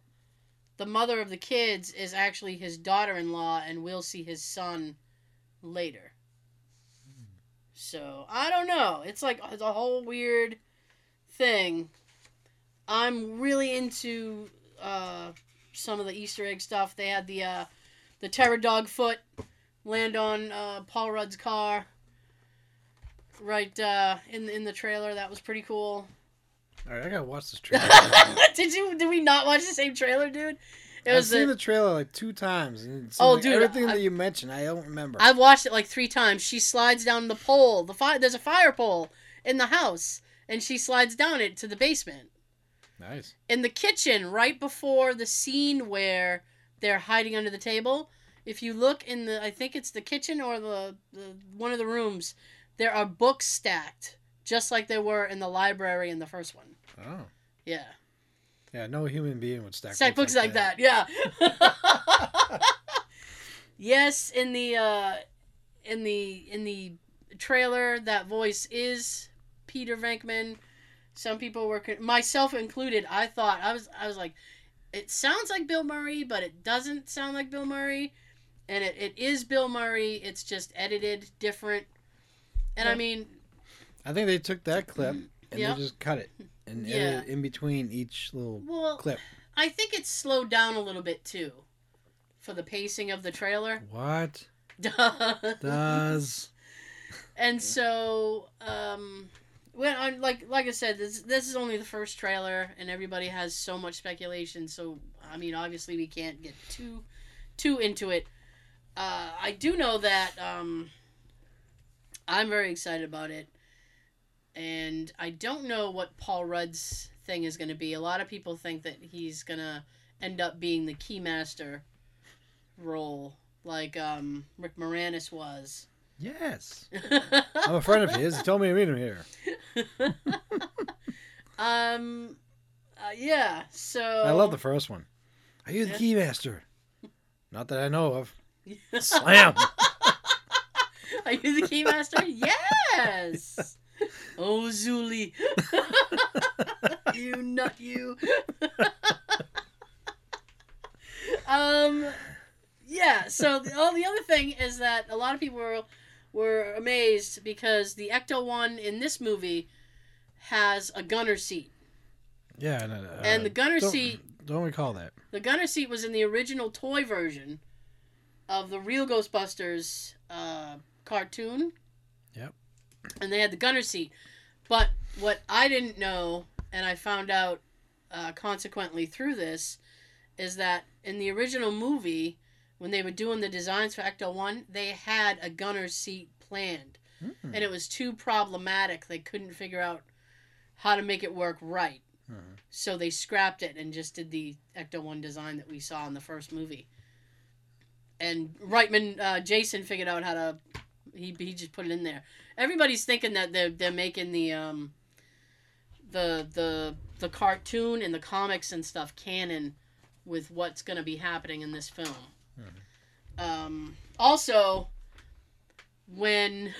the mother of the kids, is actually his daughter-in-law, and we'll see his son later. So I don't know. It's like it's a whole weird thing. I'm really into uh, some of the Easter egg stuff. They had the uh, the terror dog foot land on uh, Paul Rudd's car. Right uh, in in the trailer, that was pretty cool. All right, I gotta watch this trailer. did you? Did we not watch the same trailer, dude? I've seen a- the trailer like two times. And Oh, like dude, everything I- that you mentioned, I don't remember. I've watched it like three times. She slides down the pole. The fire. There's a fire pole in the house, and she slides down it to the basement. nice. in the kitchen right before the scene where they're hiding under the table if you look in the i think it's the kitchen or the, the one of the rooms there are books stacked just like they were in the library in the first one Oh, yeah yeah. No human being would stack, stack books like that, yeah. Yes in the uh in the in the trailer that voice is peter venkman. Some people were myself included i thought i was i was like it sounds like bill murray but it doesn't sound like bill murray. And it, it is bill murray it's just edited different. And i mean I think they took that clip and Yeah. they just cut it and Yeah. edited in between each little well clip. i think it's slowed down a little bit too for the pacing of the trailer What does? Does. and so um well I, like like i said this this is only the first trailer and everybody has so much speculation so i mean obviously we can't get too too into it uh i do know that um i'm very excited about it and i don't know what paul rudd's thing is going to be a lot of people think that he's going to end up being the keymaster role like um rick moranis was Yes, I'm a friend of his. He told me to meet him here. um, uh, yeah. So I love the first one. Are you the Yeah. keymaster? Not that I know of. Slam. Are you the keymaster? yes. Oh, Zuli. you nut you. um, yeah. So the, oh, the other thing is that a lot of people were were amazed because the Ecto one in this movie has a gunner seat. Yeah, and, uh, the gunner don't- seat- Don't recall that. The gunner seat was in the original toy version of the real Ghostbusters uh, cartoon. Yep. And they had the gunner seat. But what I didn't know, and I found out uh, consequently through this, is that in the original movie, when they were doing the designs for Ecto 1, they had a gunner seat planned. Hmm. And it was too problematic. They couldn't figure out how to make it work right. Mhm. So they scrapped it and just did the Ecto 1 design that we saw in the first movie. And Reitman, uh, Jason figured out how to. He, he just put it in there. Everybody's thinking that they're, they're making the um the the the cartoon and the comics and stuff canon with what's going to be happening in this film. Um, also, when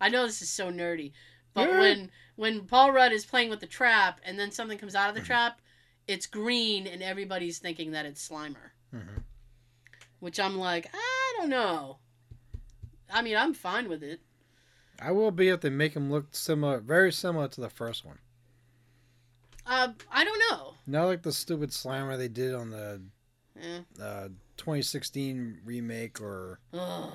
I know this is so nerdy, but Yeah. when when Paul Rudd is playing with the trap and then something comes out of the trap, it's green and everybody's thinking that it's Slimer, Mhm. which I'm like, I don't know. I mean, I'm fine with it. I will be if they make him look similar, very similar to the first one. Uh, I don't know. Not like the stupid Slimer they did on the uh, 2016 remake, or Ugh.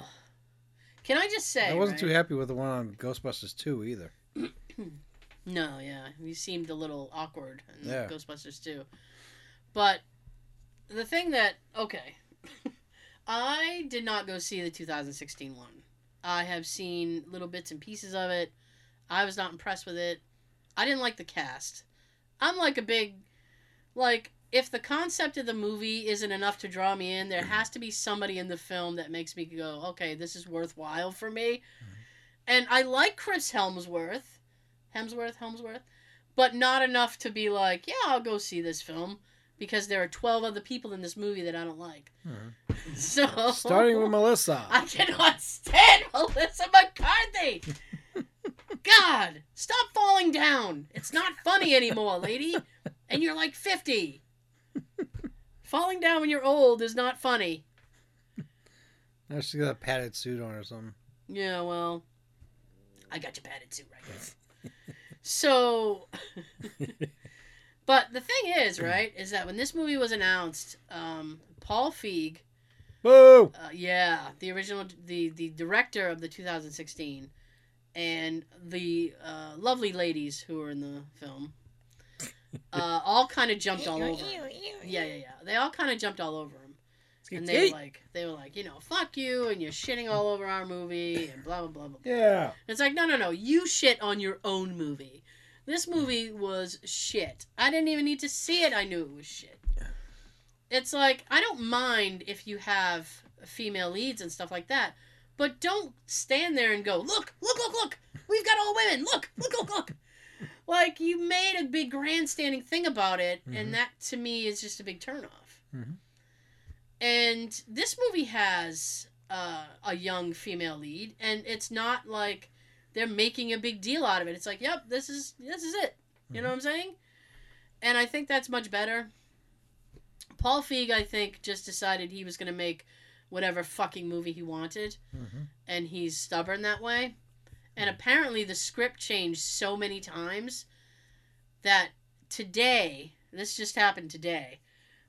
Can I just say? I wasn't right? too happy with the one on Ghostbusters 2 either. No, yeah, he seemed a little awkward in Yeah. Ghostbusters 2. But the thing that okay, I did not go see the 2016 one. I have seen little bits and pieces of it. I was not impressed with it. I didn't like the cast. I'm like a big like if the concept of the movie isn't enough to draw me in, there mm-hmm. has to be somebody in the film that makes me go, "Okay, this is worthwhile for me." Mm-hmm. And I like Chris Helmsworth. Hemsworth, Helmsworth, but not enough to be like, yeah, I'll go see this film because there are 12 other people in this movie that I don't like. Mm-hmm. So Starting with Melissa. I cannot stand Melissa McCarthy. God, stop falling down. It's not funny anymore, lady. And you're like 50. Falling down when you're old is not funny. Now she's got a padded suit on or something. Yeah, well, I got your padded suit right here. so, but the thing is, right, is that when this movie was announced, um, Paul Feig, Boo! uh, yeah, the original, the the director of the 2016, and the uh, lovely ladies who were in the film, uh, all kind of jumped all over. him. Yeah, yeah, yeah. They all kind of jumped all over him. And they were like, they were like, you know, fuck you, and you're shitting all over our movie, and blah blah blah blah. blah. Yeah. It's like, no, no, no. You shit on your own movie. This movie was shit. I didn't even need to see it. I knew it was shit. It's like, I don't mind if you have female leads and stuff like that, but don't stand there and go, look, look, look, look. We've got all women. Look, look, look, look. Like, you made a big grandstanding thing about it, Mhm. and that to me is just a big turnoff. Mhm. And this movie has uh, a young female lead, and it's not like they're making a big deal out of it. It's like, yep, this is this is it. You know mm-hmm. what I'm saying? And I think that's much better. Paul Feig, I think, just decided he was going to make whatever fucking movie he wanted, hmm and he's stubborn that way. And mm. apparently, the script changed so many times that today, this just happened today.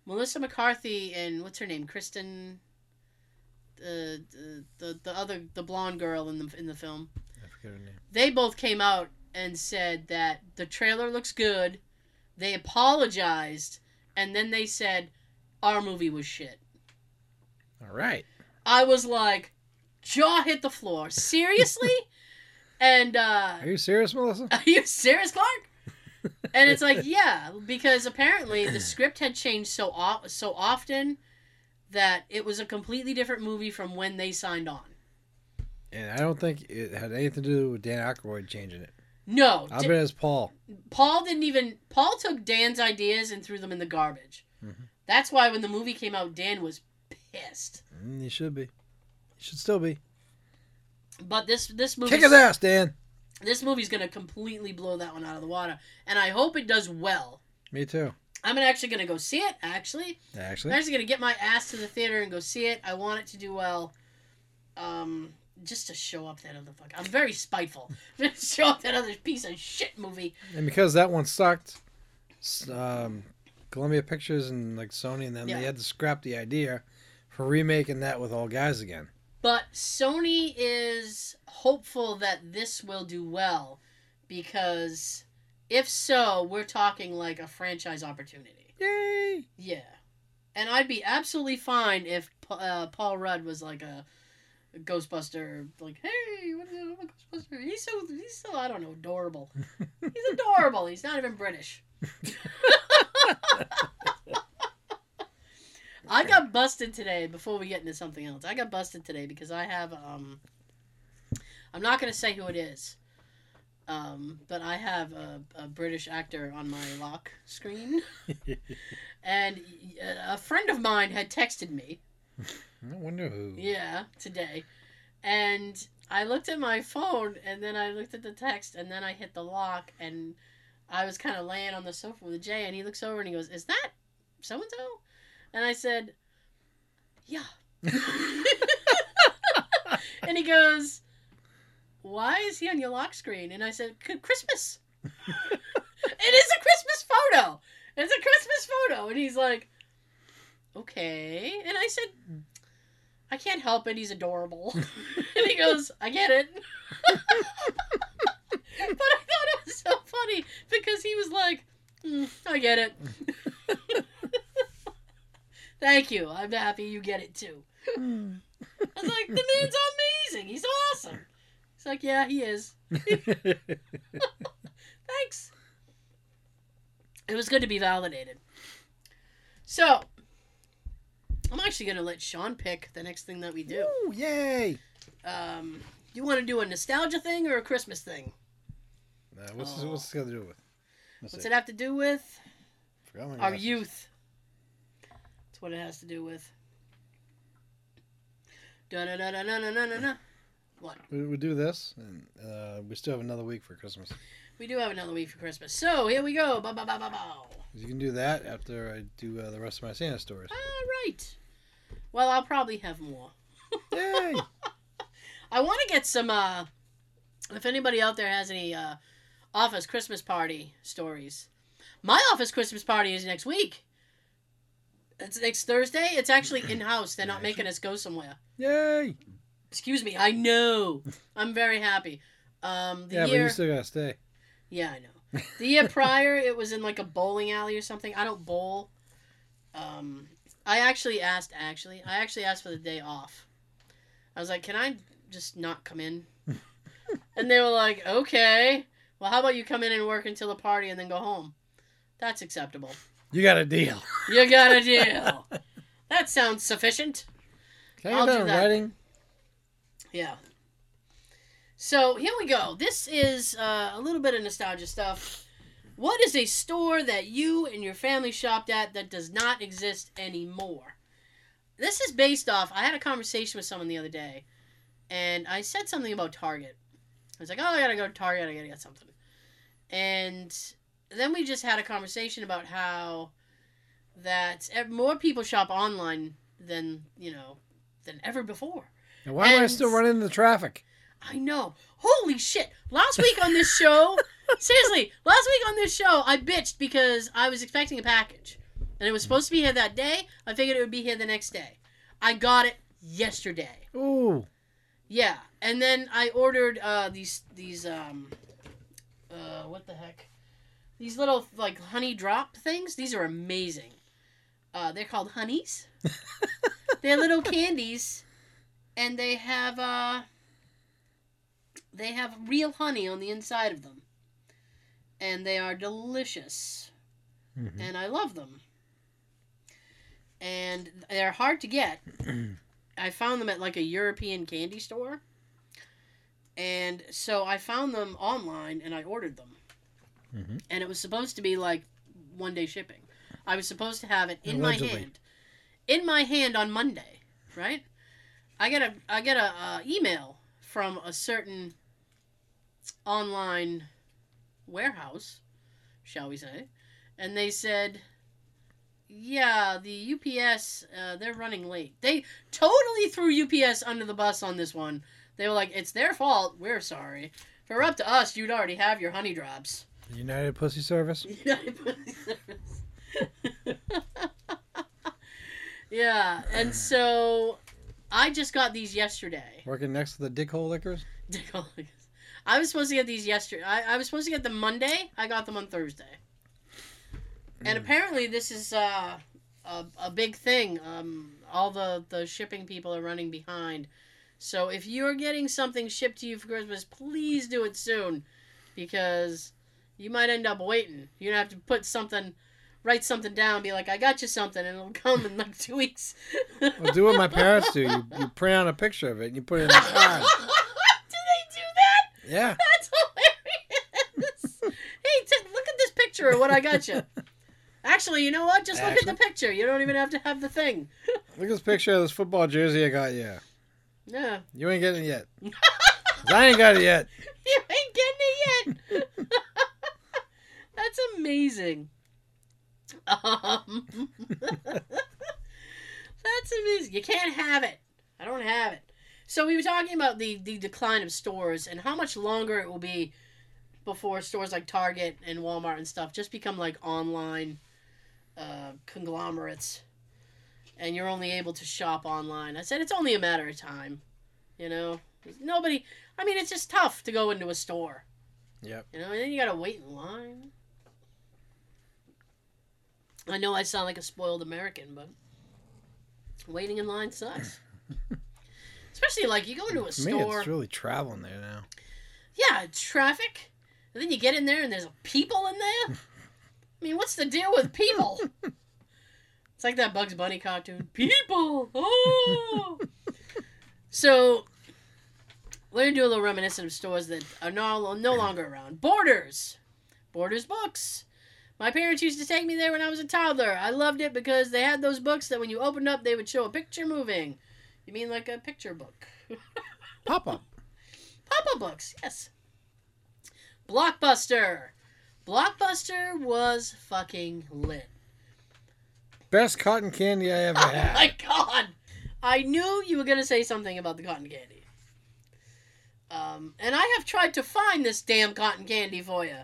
Melissa McCarthy and what's her name, Kristen, the the the, the other the blonde girl in the in the film forget her name. they both came out and said that the trailer looks good. They apologized, and then they said our movie was shit. All right. I was like, jaw hit the floor. Seriously? and uh, Are you serious, Melissa? are you serious, Clark? And it's like, yeah, because apparently the script had changed so o- so often that it was a completely different movie from when they signed on. And I don't think it had anything to do with Dan Aykroyd changing it. No, di- bet it's Paul. Paul didn't even Paul took Dan's ideas and threw them in the garbage. Mhm. That's why when the movie came out, Dan was pissed. Mm, he should be. He should still be. But this this movie Kick his ass, Dan. this movie's gonna completely blow that one out of the water, and I hope it does well. Me too. I'm actually gonna go see it. Actually, actually, I'm Actually. actually gonna get my ass to the theater and go see it. I want it to do well. Um, just to show up that other fuck. I'm very spiteful. Just show up that other piece of shit movie. And because that one sucked, um, Columbia Pictures and like Sony, and then Yeah. they had to scrap the idea for remaking that with all guys again. But Sony is hopeful that this will do well because if so, we're talking like a franchise opportunity. Yay! Yeah. And I'd be absolutely fine if uh, Paul Rudd was like a Ghostbuster, like, hey, what is I'm a Ghostbuster? He's so, he's so, I don't know, adorable. He's adorable. He's not even British. I got busted today before we get into something else. I got busted today because I have um I'm not going to say who it is. Um, but I have a, a British actor on my lock screen. and a friend of mine had texted me, I wonder who. yeah, today. And I looked at my phone and then I looked at the text and then I hit the lock and I was kind of laying on the sofa with Jay and he looks over and he goes, "Is that so and so?" And I said, "Yeah." and he goes, "Why is he on your lock screen?" And I said, "Christmas." it is a Christmas photo. It's a Christmas photo. And he's like, "Okay." And I said, "I can't help it. He's adorable." and he goes, "I get it." but I thought it was so funny because he was like, "Mm, "I get it." Thank you. I'm happy you get it too. I was like, the man's amazing. He's awesome. He's like, yeah, he is. Thanks. It was good to be validated. So, I'm actually going to let Sean pick the next thing that we do. Ooh, yay! Um, do you want to do a nostalgia thing or a Christmas thing? Uh, what's this, what's this got to do with? Let's What's see. it have to do with? Forgot my Our glasses. youth. That's what it has to do with. Da da da da da da da da. What? We, we do this, and uh, we still have another week for Christmas. We do have another week for Christmas. So here we go. Ba ba ba ba ba. You can do that after I do uh, the rest of my Santa stories. All right. Well, I'll probably have more. Yay! I want to get some. uh If anybody out there has any uh office Christmas party stories, my office Christmas party is next week. It's next Thursday. It's actually in house. They're not making us go somewhere. Yay! Excuse me. I know. I'm very happy. Um, the yeah, but year. you still gotta stay. Yeah, I know. The year prior, it was in like a bowling alley or something. I don't bowl. Um, I actually asked. Actually, I actually asked for the day off. I was like, "Can I just not come in?" and they were like, "Okay. Well, how about you come in and work until the party and then go home?" That's acceptable. You got a deal. You got a deal. that sounds sufficient. Can I get do that in that. writing? Yeah. So here we go. This is uh, a little bit of nostalgia stuff. What is a store that you and your family shopped at that does not exist anymore? This is based off. I had a conversation with someone the other day, and I said something about Target. I was like, "Oh, I gotta go to Target. I gotta get something," and then we just had a conversation about how that more people shop online than you know than ever before. And why am I still running into traffic? I know. Holy shit. Last week on this show, seriously, last week on this show, I bitched because I was expecting a package. And it was supposed to be here that day. I figured it would be here the next day. I got it yesterday. Ooh. Yeah. And then I ordered uh, these, these, um, uh, what the heck? These little, like, honey drop things. These are amazing. Uh, they're called Honees. they're little candies. And they have, uh, they have real honey on the inside of them. And they are delicious. Mhm. And I love them. And they're hard to get. I found them at like a European candy store. And so I found them online and I ordered them. Mhm. And it was supposed to be like one day shipping. I was supposed to have it in Allegedly. my hand. In my hand on Monday, right? I get a I get a uh, email from a certain online warehouse, shall we say, and they said, "Yeah, the UPS uh, they're running late." They totally threw UPS under the bus on this one. They were like, "It's their fault. We're sorry. If it were up to us, you'd already have your honey drops." United Pussy Service. United Pussy Service. Yeah, and so I just got these yesterday. Working next to the dickhole liquors. Dickhole liquors. I was supposed to get these yesterday. I, I was supposed to get them Monday. I got them on Thursday. And Mm. apparently, this is uh, a a big thing. Um, all the the shipping people are running behind. So if you're getting something shipped to you for Christmas, please do it soon, because you might end up waiting. You're gonna have to put something, write something down, be like, "I got you something," and it'll come in like two weeks. Well, do what my parents do. You, you print out a picture of it and you put it in a card. do they do that? Yeah. That's hilarious. hey, t- look at this picture of what I got you. Actually, you know what? Just look at the picture. You don't even have to have the thing. Look at this picture of this football jersey I got you. Yeah. You ain't getting it yet. I ain't got it yet. You ain't getting it yet. That's amazing. Um, that's amazing. You can't have it. I don't have it. So we were talking about the, the decline of stores and how much longer it will be before stores like Target and Walmart and stuff just become like online uh, conglomerates and you're only able to shop online. I said it's only a matter of time. You know? Nobody I mean it's just tough to go into a store. Yep. You know, and then you gotta wait in line. I know I sound like a spoiled American, but waiting in line sucks. Especially like you go into a For me, store. it's really traveling there now. Yeah, it's traffic. And then you get in there and there's people in there. I mean, what's the deal with people? it's like that Bugs Bunny cartoon. People! Oh! so, we're to do a little reminiscent of stores that are no, no longer around. Borders! Borders Books. My parents used to take me there when I was a toddler. I loved it because they had those books that when you opened up, they would show a picture moving. You mean like a picture book? Pop up. Pop up Books, yes. Blockbuster. Blockbuster was fucking lit. Best cotton candy I ever Oh had. my god! I knew you were gonna say something about the cotton candy. Um, and I have tried to find this damn cotton candy for you.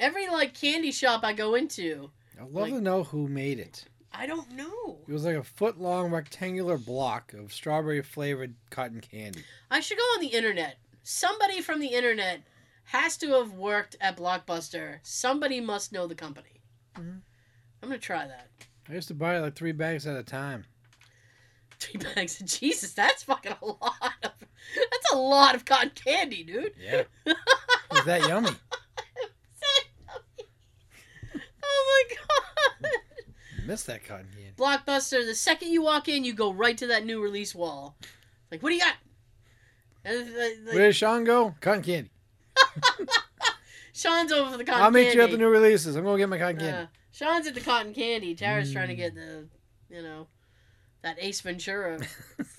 Every like candy shop I go into, I'd love like- to know who made it. I don't know. It was like a foot long rectangular block of strawberry flavored cotton candy. I should go on the internet. Somebody from the internet has to have worked at Blockbuster. Somebody must know the company. Mhm. I'm gonna try that. I used to buy like three bags at a time. Three bags of Jesus, that's fucking a lot of that's a lot of cotton candy, dude. Yeah. was that yummy. oh my god. Miss that cotton candy. Blockbuster, the second you walk in, you go right to that new release wall. Like, what do you got? And, uh, like, Where did Sean go? Cotton candy. Sean's over for the cotton candy. I'll meet candy. you at the new releases. I'm gonna get my cotton candy. Uh, Sean's at the cotton candy. Tara's trying to Mm. get the, you know, that Ace Ventura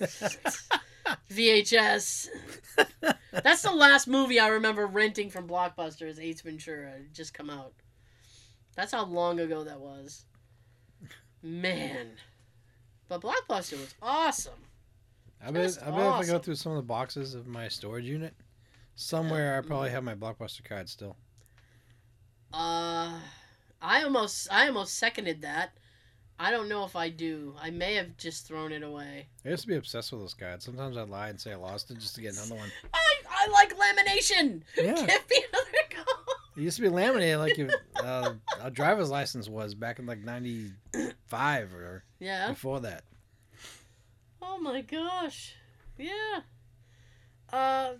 VHS. That's the last movie I remember renting from Blockbuster is Ace Ventura. It just come out. That's how long ago that was. Man. But Blockbuster was awesome. I bet. I bet if I go through some of the boxes of my storage unit, somewhere I probably have my blockbuster card still. Uh I almost I almost seconded that. I don't know if I do. I may have just thrown it away. I used to be obsessed with those cards. Sometimes I'd lie and say I lost it just to get another one. I I like lamination. Yeah. Give me another card. It used to be laminated like you, uh, a driver's license was back in like '95 or Yeah. before that. Oh my gosh. Yeah. Uh,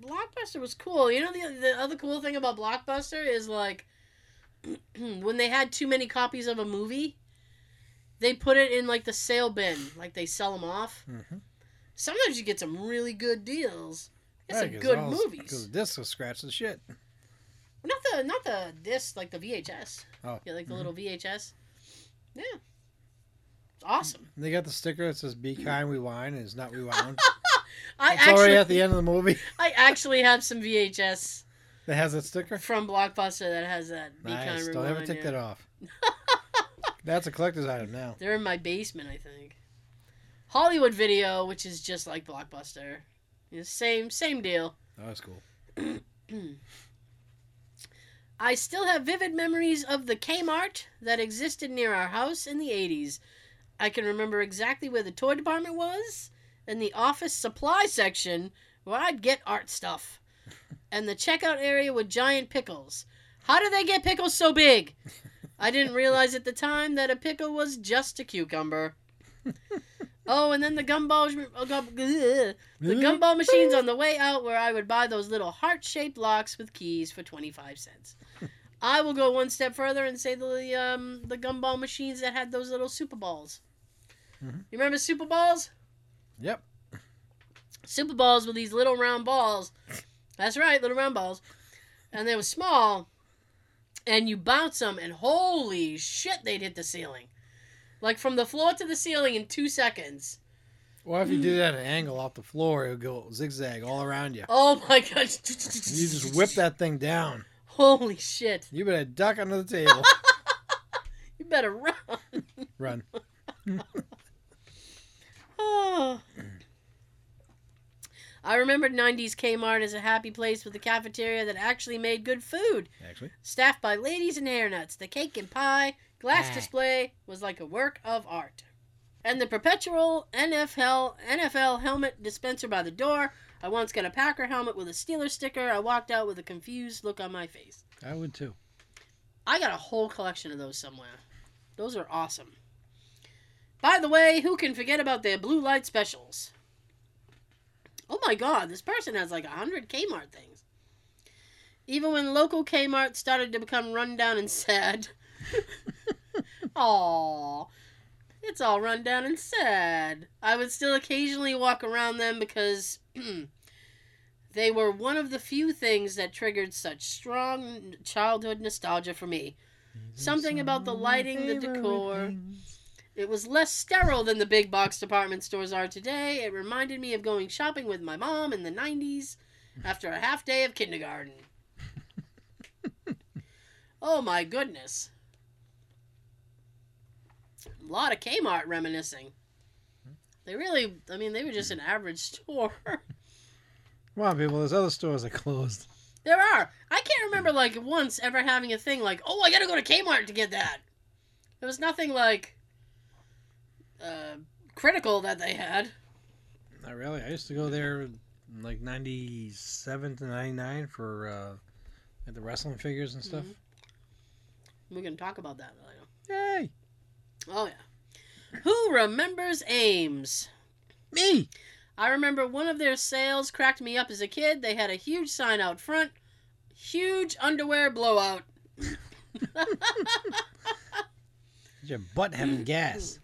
Blockbuster was cool. You know the the other cool thing about Blockbuster is like when they had too many copies of a movie, they put it in like the sale bin, like they sell them off. Mm-hmm. Sometimes you get some really good deals. It's some Because good Because movies. the disc was scratched to shit. Not the not the disc like the VHS. Oh. Yeah, like the Mhm. little VHS. Yeah. It's awesome. They got the sticker that says "Be kind, we wine," and it's not rewound. I It's already actually at the end of the movie. I actually have some VHS That has that sticker. from Blockbuster that has that Be Nice. Kind Don't ever take yeah. that off. That's a collector's item now. They're in my basement, I think. Hollywood Video, which is just like Blockbuster. You know, same same deal. That was cool. I still have vivid memories of the Kmart that existed near our house in the 80s. I can remember exactly where the toy department was, and the office supply section where I'd get art stuff, and the checkout area with giant pickles. How did they get pickles so big? I didn't realize at the time that a pickle was just a cucumber. Oh, and then the gumball, gum, ugh, the gumball machines on the way out, where I would buy those little heart-shaped locks with keys for twenty-five cents. I will go one step further and say the um, the gumball machines that had those little super balls. Mhm. You remember super balls? Yep. Super balls were these little round balls. That's right, little round balls, and they were small. And you bounce them, and holy shit, they'd hit the ceiling, like from the floor to the ceiling in two seconds. Well, if you do that at an angle off the floor, it would go zigzag all around you. Oh my god! You just whip that thing down. Holy shit! You better duck under the table. You better run. Run. Oh. I remembered 90s Kmart as a happy place with a cafeteria that actually made good food. Actually. Staffed by ladies and hairnuts, the cake and pie, glass display was like a work of art. And the perpetual NFL NFL helmet dispenser by the door. I once got a Packer helmet with a Steeler sticker. I walked out with a confused look on my face. I would too. I got a whole collection of those somewhere. Those are awesome. By the way, who can forget about their blue light specials? Oh my god, this person has like a hundred Kmart things. Even when local Kmart started to become rundown and sad. Aww. It's all rundown and sad. I would still occasionally walk around them because they were one of the few things that triggered such strong childhood nostalgia for me. Something about the lighting, the decor. It was less sterile than the big box department stores are today. It reminded me of going shopping with my mom in the 90s after a half day of kindergarten. oh my goodness. A lot of Kmart reminiscing. They really, I mean, they were just an average store. Come on, people. There's other stores that closed. There are. I can't remember like once ever having a thing like, oh, I gotta go to Kmart to get that. There was nothing like uh, critical that they had. Not really. I used to go there in like 97 to 99 for uh, like the wrestling figures and stuff. We can talk about that later. Yay! Oh yeah. Who remembers Ames? Me! I remember one of their sales cracked me up as a kid. They had a huge sign out front, huge underwear blowout. Your butt having gas?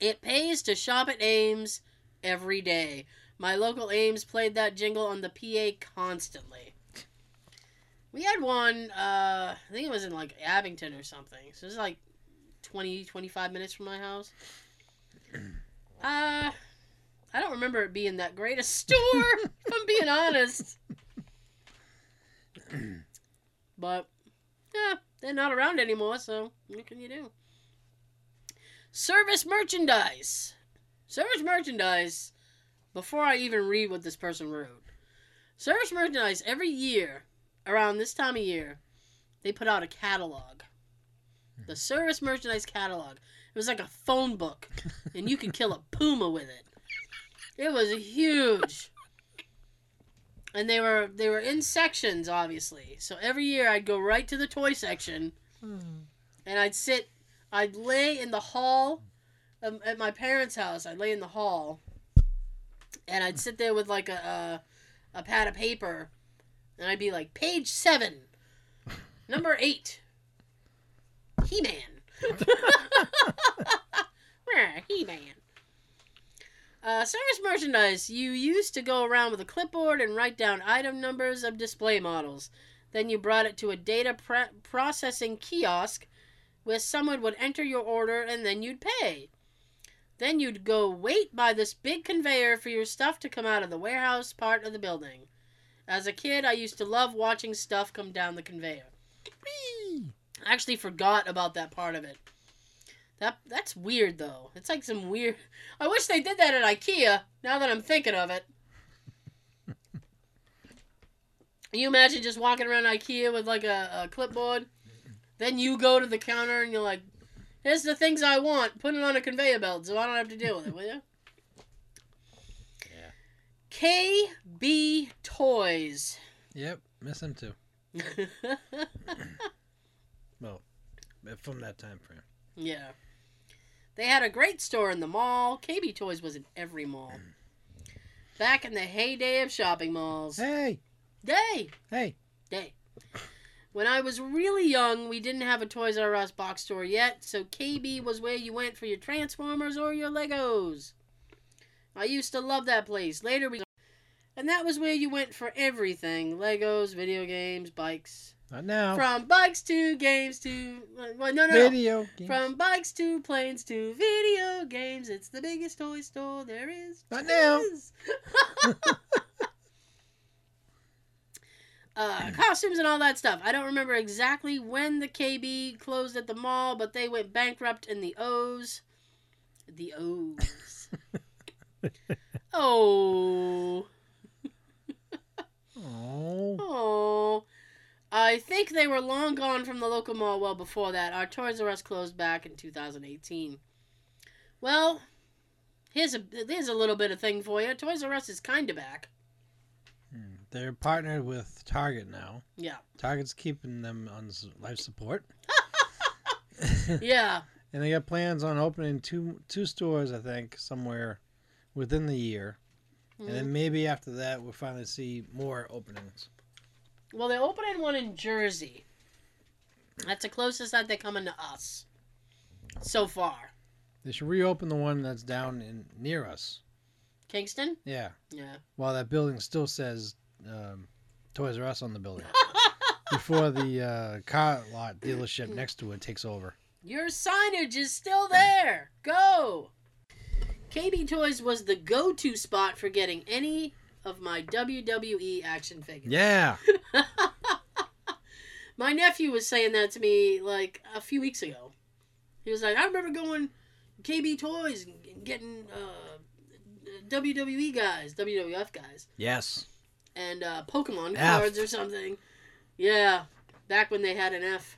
It pays to shop at Ames every day. My local Ames played that jingle on the PA constantly. We had one, uh, I think it was in like Abington or something. So it was like 20, 25 minutes from my house. Uh, I don't remember it being that great a store, if I'm being honest. But, yeah, they're not around anymore, so what can you do? Service merchandise. Service merchandise, before I even read what this person wrote. Service merchandise, every year, around this time of year, they put out a catalog. The service merchandise catalog. It was like a phone book, and you could kill a puma with it. It was huge. And they were they were in sections, obviously. So every year I'd go right to the toy section, and I'd sit, I'd lay in the hall um, at my parents' house. I'd lay in the hall, and I'd sit there with like a, a a pad of paper, and I'd be like, page seven, number eight, He Man. He Man. Uh, service merchandise. You used to go around with a clipboard and write down item numbers of display models. Then you brought it to a data pre- processing kiosk where someone would enter your order and then you'd pay. Then you'd go wait by this big conveyor for your stuff to come out of the warehouse part of the building. As a kid, I used to love watching stuff come down the conveyor. Whee! I actually forgot about that part of it. That that's weird though. It's like some weird. I wish they did that at IKEA. Now that I'm thinking of it. Can you imagine just walking around IKEA with like a, a clipboard? Then you go to the counter and you're like, Here's the things I want. Put it on a conveyor belt so I don't have to deal with it, will you? Yeah. KB Toys. Yep, miss him too. From that time frame. yeah. They had a great store in the mall. KB Toys was in every mall. Mm. Back in the heyday of shopping malls. Hey, Day! hey. Day. When I was really young, we didn't have a Toys R Us box store yet, so KB was where you went for your Transformers or your Legos. I used to love that place. Later we and that was where you went for everything. Legos, video games, bikes. Not now. From bikes to games to well, no, no, no. Video games. From bikes to planes to video games, it's the biggest toy store there is. Not now. Uh, costumes and all that stuff. I don't remember exactly when the KB closed at the mall, but they went bankrupt in the O's. The O's. oh. Oh. Oh. I think they were long gone from the local mall well before that. Our Toys R Us closed back in 2018. Well, here's a here's a little bit of thing for you. Toys R Us is kind of back. Hmm. They're partnered with Target now. Yeah. Target's keeping them on life support. Yeah. And they got plans on opening two two stores, I think, somewhere within the year. And Mhm. then maybe after that, we'll finally see more openings. Well, they're opening one in Jersey. That's the closest that they're coming to us so far. They should reopen the one that's down in near us. Kingston? Yeah. Yeah. While that building still says um, Toys R Us on the building. Before the uh, car lot dealership next to it takes over. Your signage is still there. Go. KB Toys was the go-to spot for getting any of my WWE action figures. Yeah. My nephew was saying that to me like a few weeks ago. He was like, "I remember going KB Toys and getting uh, WWE guys, WWF guys, Yes. and uh, Pokemon F. cards or something." Yeah, back when they had an F.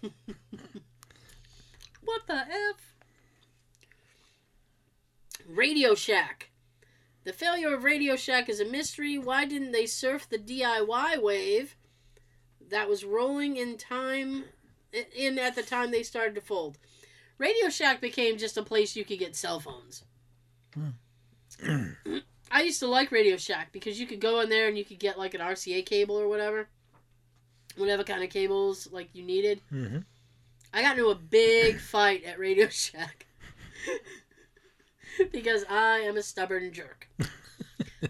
what the F? Radio Shack. The failure of Radio Shack is a mystery. Why didn't they surf the DIY wave that was rolling in time in at the time they started to fold? Radio Shack became just a place you could get cell phones. I used to like Radio Shack because you could go in there and you could get like an RCA cable or whatever. Whatever kind of cables like you needed. hmm I got into a big fight at Radio Shack because I am a stubborn jerk.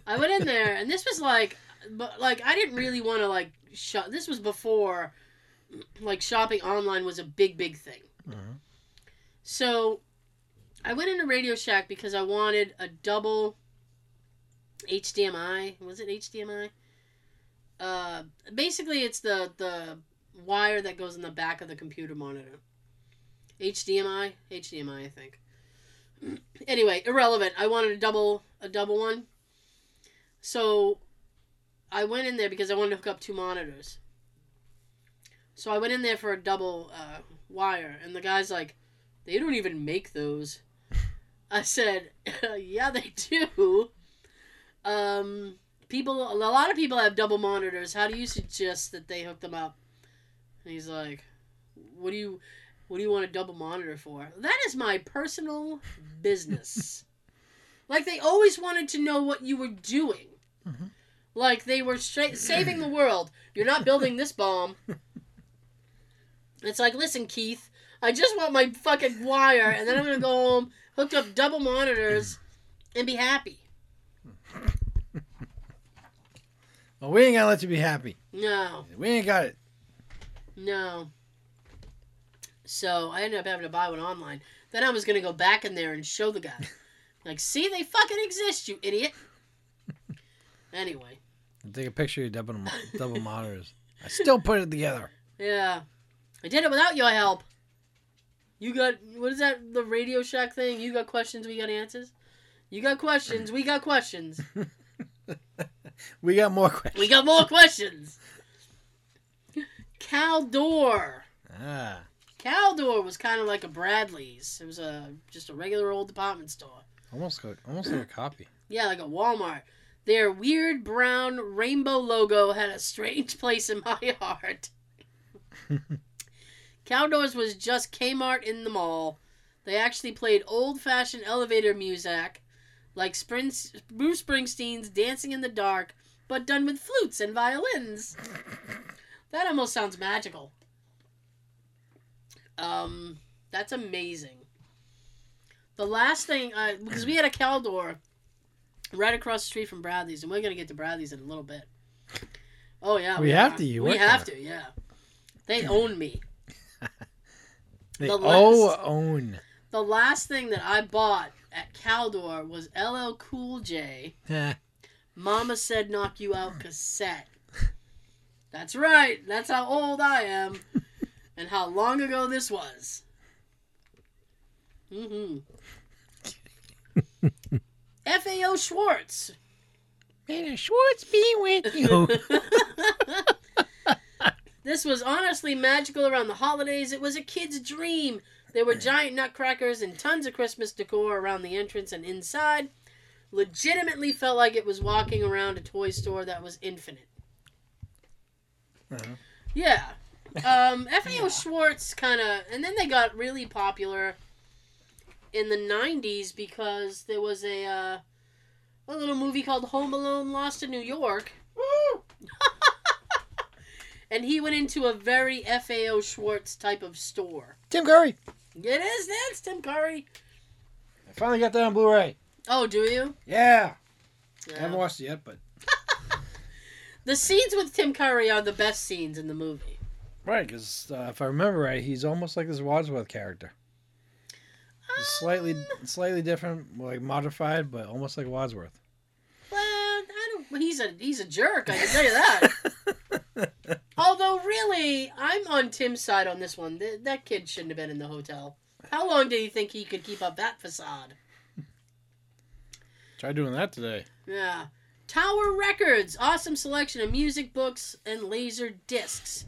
I went in there, and this was like, but like I didn't really want to like shop. This was before, like shopping online was a big, big thing. Mhm. So, I went into Radio Shack because I wanted a double HDMI. Was it HDMI? Uh, basically, it's the the wire that goes in the back of the computer monitor. HDMI, HDMI, I think. Anyway, irrelevant. I wanted a double a double one. So I went in there because I wanted to hook up two monitors. So I went in there for a double uh, wire, and the guy's like, "They don't even make those." I said, "Yeah, they do." Um, people, a lot of people have double monitors. How do you suggest that they hook them up? And he's like, "What do you, what do you want a double monitor for?" That is my personal business. like they always wanted to know what you were doing. Mhm. Like they were stra- saving the world. You're not building this bomb. It's like, listen, Keith, I just want my fucking wire, and then I'm gonna go home, hook up double monitors, and be happy. Well, we ain't gonna let you be happy. No, We ain't got it. no. So I ended up having to buy one online. Then I was gonna go back in there and show the guy, like, see, they fucking exist, you idiot. Anyway, Take a picture of your double double monitors. I still put it together. yeah, I did it without your help. You got what is that? The Radio Shack thing? You got questions, we got answers. You got questions, we got questions. We got more questions. We got more questions. Caldor. Ah. Caldor was kind of like a Bradley's. It was a just a regular old department store. Almost like, almost like a copy. Yeah, like a Walmart. Their weird brown rainbow logo had a strange place in my heart. Caldor's was just Kmart in the mall. They actually played old fashioned elevator music, like Spring- Bruce Springsteen's Dancing in the Dark, but done with flutes and violins. That almost sounds magical. Um, that's amazing. The last thing, uh, because we had a Caldor right across the street from Bradley's, and we're gonna get to Bradley's in a little bit. Oh yeah, We have are. to, you we have there. to. Yeah, they own me. They The oh last- own. The last thing that I bought at Caldor was LL Cool J. Mama said knock you out cassette. That's right. That's how old I am, and how long ago this was. Mm-hmm. FAO Schwarz. May the Schwartz be with you. this was honestly magical around the holidays. It was a kid's dream. There were giant nutcrackers and tons of Christmas decor around the entrance and inside. Legitimately felt like it was walking around a toy store that was infinite. Uh-huh. Yeah. Um, FAO Schwarz kind of, and then they got really popular in the '90s because there was a uh, a little movie called Home Alone: Lost in New York, and he went into a very FAO Schwarz type of store. Tim Curry. It is that's Tim Curry. I finally got that on Blu-ray. Oh, do you? Yeah. I haven't watched it yet, but The scenes with Tim Curry are the best scenes in the movie. Right, because uh, if I remember right, he's almost like this Wadsworth character. He's slightly, Um, slightly different, like modified, but almost like Wadsworth. Well, I don't. He's a he's a jerk. I can tell you that. Although, really, I'm on Tim's side on this one. Th- that kid shouldn't have been in the hotel. How long did he think he could keep up that facade? Try doing that today. Yeah. Tower Records, awesome selection of music books and laser discs.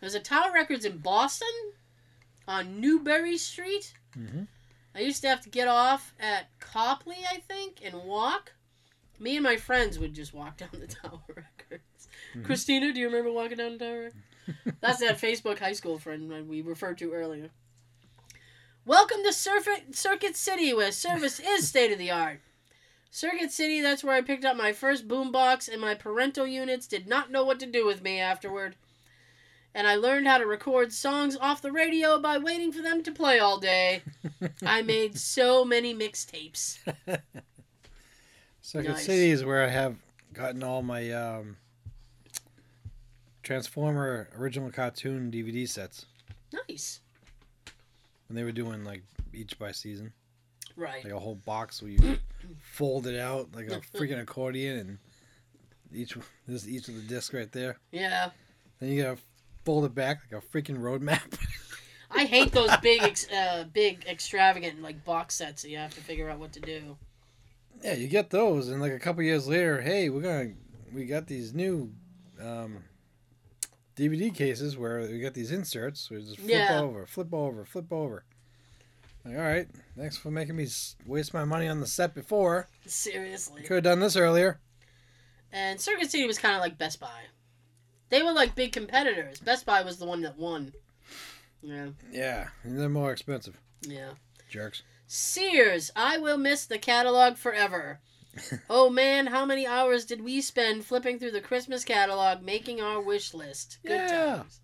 There's a Tower Records in Boston on Newbury Street. Mhm. I used to have to get off at Copley, I think, and walk. Me and my friends would just walk down the Tower Records. Mhm. Christina, do you remember walking down the Tower Records? That's that Facebook high school friend that we referred to earlier. Welcome to Circuit, Circuit City, where service is state of the art. Circuit City, that's where I picked up my first boombox, and my parental units did not know what to do with me afterward. And I learned how to record songs off the radio by waiting for them to play all day. I made so many mixtapes. Second Nice. City is where I have gotten all my um, Transformer original cartoon DVD sets. Nice. When they were doing like each by season, Right. like a whole box where you fold it out like a freaking accordion, and each this each of the disc right there. Yeah. Then you fold it back like a freaking roadmap. I hate those big, ex- uh, big, extravagant like box sets that you have to figure out what to do. yeah, you get those, and like a couple years later, hey, we're gonna we got these new um, DVD cases where we got these inserts. So we just flip Yeah. over, flip over, flip over. Like, all right, thanks for making me waste my money on the set before. Seriously. Could have done this earlier. And Circuit City was kind of like Best Buy. They were like big competitors. Best Buy was the one that won. Yeah. Yeah, and they're more expensive. Yeah. Jerks. Sears, I will miss the catalog forever. oh man, how many hours did we spend flipping through the Christmas catalog making our wish list? Good Yeah. times.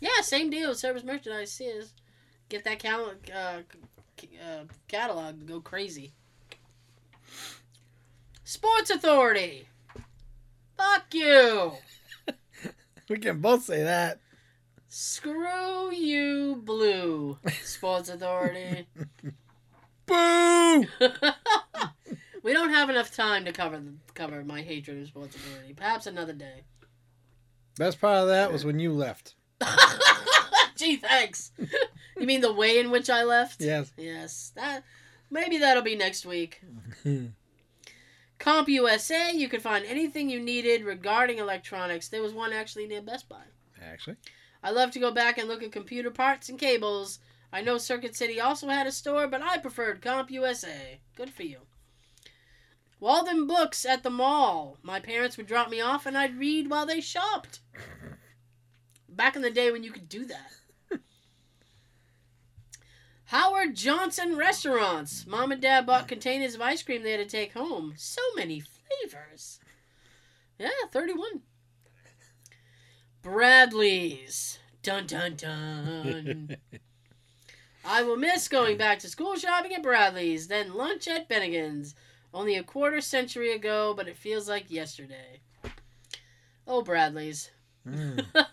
Yeah, same deal. Service merchandise, Sears. Get that cal- uh, uh, catalog go crazy. Sports Authority. Fuck you. We can both say that. Screw you, Blue. Sports Authority. Boo! we don't have enough time to cover cover my hatred of Sports Authority. Perhaps another day. Best part of that was when you left. Gee, thanks. you mean the way in which I left? Yes. Yes. That maybe that'll be next week. CompUSA, you could find anything you needed regarding electronics. There was one actually near Best Buy. Actually. I love to go back and look at computer parts and cables. I know Circuit City also had a store, but I preferred CompUSA. Good for you. Walden Books at the mall. My parents would drop me off and I'd read while they shopped. Back in the day when you could do that. Howard Johnson restaurants. Mom and dad bought containers of ice cream they had to take home. So many flavors. Yeah, 31. Bradley's. Dun dun dun. I will miss going back to school shopping at Bradley's, then lunch at Bennigan's. Only a quarter century ago, but it feels like yesterday. Oh, Bradley's. Mm. I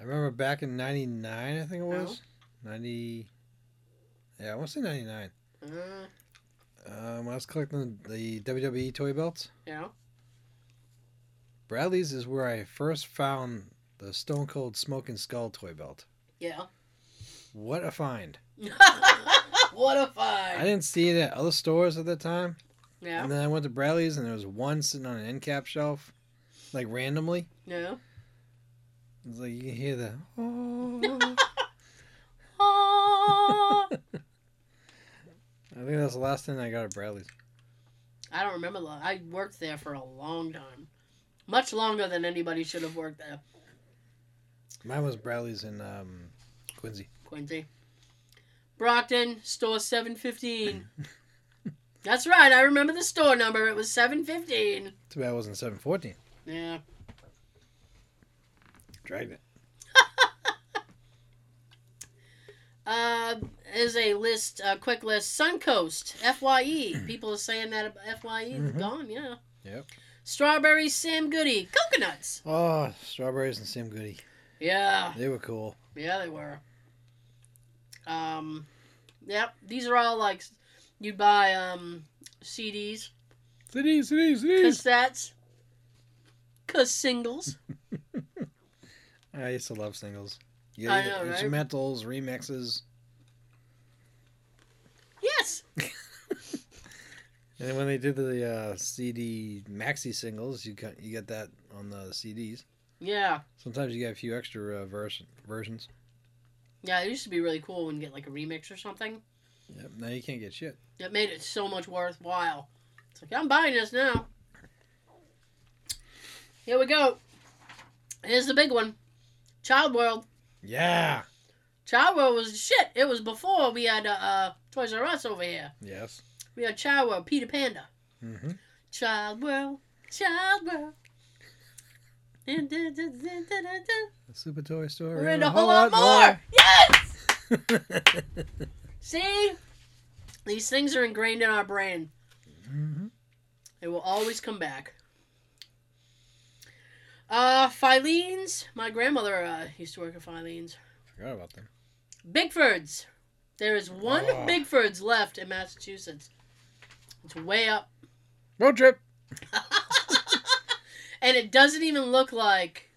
remember back in '99, I think it was. 90. Yeah, I want to say 99. Uh, Um, I was collecting the WWE toy belts, yeah. Bradley's is where I first found the Stone Cold Smoking Skull toy belt. Yeah. What a find! what a find. I didn't see it at other stores at the time. Yeah. And then I went to Bradley's and there was one sitting on an end cap shelf, like randomly. Yeah. It's like you can hear the. Oh. I think that's the last thing I got at Bradley's. I don't remember. the- I worked there for a long time. Much longer than anybody should have worked there. Mine was Bradley's in um, Quincy. Quincy. Brockton, store 715. That's right. I remember the store number. It was 715. Too bad it wasn't 714. Yeah. Dragged it. Uh, is a list, a quick list. Suncoast, FYE. People are saying that FYE is Mhm. gone. Yeah. Yep. Strawberries, Sam Goody, coconuts. Oh, strawberries and Sam Goody. Yeah. They were cool. Yeah, they were. Um, yep. These are all like you'd buy um CDs, CDs, CDs, cities. cassettes, cause singles. I used to love singles. You I know, right? instrumentals, remixes, Yes. and when they did the uh, CD maxi singles, you got you get that on the CDs. Yeah. Sometimes you get a few extra uh, vers- versions. Yeah. It used to be really cool when you get like a remix or something. Yep. Now you can't get shit. It made it so much worthwhile. It's like I'm buying this now. Here we go. Here's the big one. Child World. Yeah. Child World was shit. It was before we had uh, uh, Toys R Us over here. Yes. We had Child World, Peter Panda. Mm-hmm. Child World, Child World. The Super Toy Store. We're and in a whole lot more. Yes! See? These things are ingrained in our brain. hmm They will always come back. Uh, Filene's. My grandmother uh, used to work at Filene's. Forgot about them. Bickfords. There is one Oh. Bickfords left in Massachusetts. It's way up. Road trip. and it doesn't even look like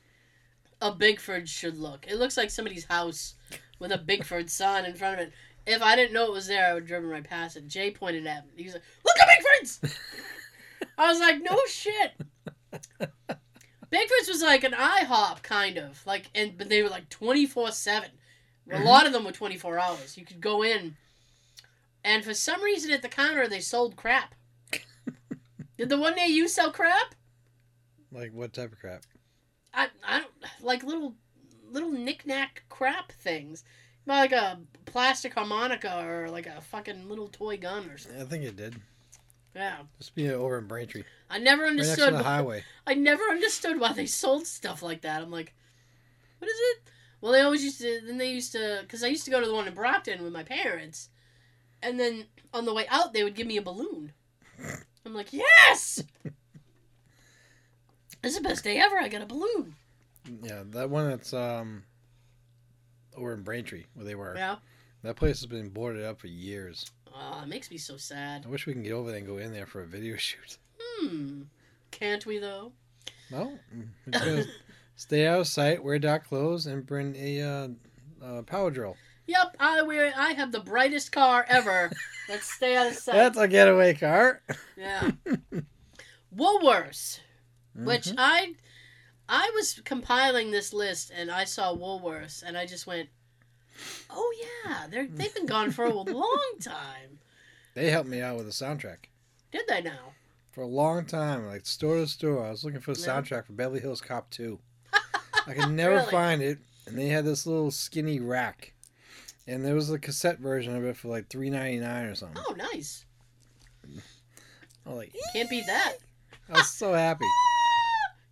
a Bickford should look. It looks like somebody's house with a Bickford sign in front of it. If I didn't know it was there, I would have driven right past it. Jay pointed at me. He was like, "Look at Bickfords!" I was like, "No shit." Bickford's was like an IHOP kind of like, and but they were like twenty four seven. A mm-hmm. lot of them were twenty four hours. You could go in, and for some reason at the counter they sold crap. Did the one day you sell crap? Like what type of crap? I, I don't like little little knickknack crap things. Like a plastic harmonica or like a fucking little toy gun or something. I think it did. Yeah. Just be over in Braintree, I never right understood the why- highway. I never understood why they sold stuff like that. I'm like, what is it? Well, they always used to. Then they used to, because I used to go to the one in Brockton with my parents, and then on the way out they would give me a balloon. I'm like, yes. Is the best day ever. I got a balloon. Yeah, that one that's um over in Braintree where they were. Yeah. That place has been boarded up for years. Oh, it makes me so sad. I wish we can get over there and go in there for a video shoot. Hmm. Can't we though? No, we're just gonna stay out of sight, wear dark clothes, and bring a uh, uh, power drill. Yep, I wear. I have the brightest car ever. Let's stay out of sight. That's a getaway car. Yeah. Woolworths, which Mhm. I, I was compiling this list and I saw Woolworths and I just went, "Oh yeah, they're they've been gone for a long time." They helped me out with the soundtrack Did they now? for a long time, like store to store. I was looking for the Yeah. soundtrack for Beverly Hills Cop 2. I could never Really? find it, and they had this little skinny rack, and there was a cassette version of it for like three ninety nine or something. Oh, nice. I was like, Can't beat that. I was so happy.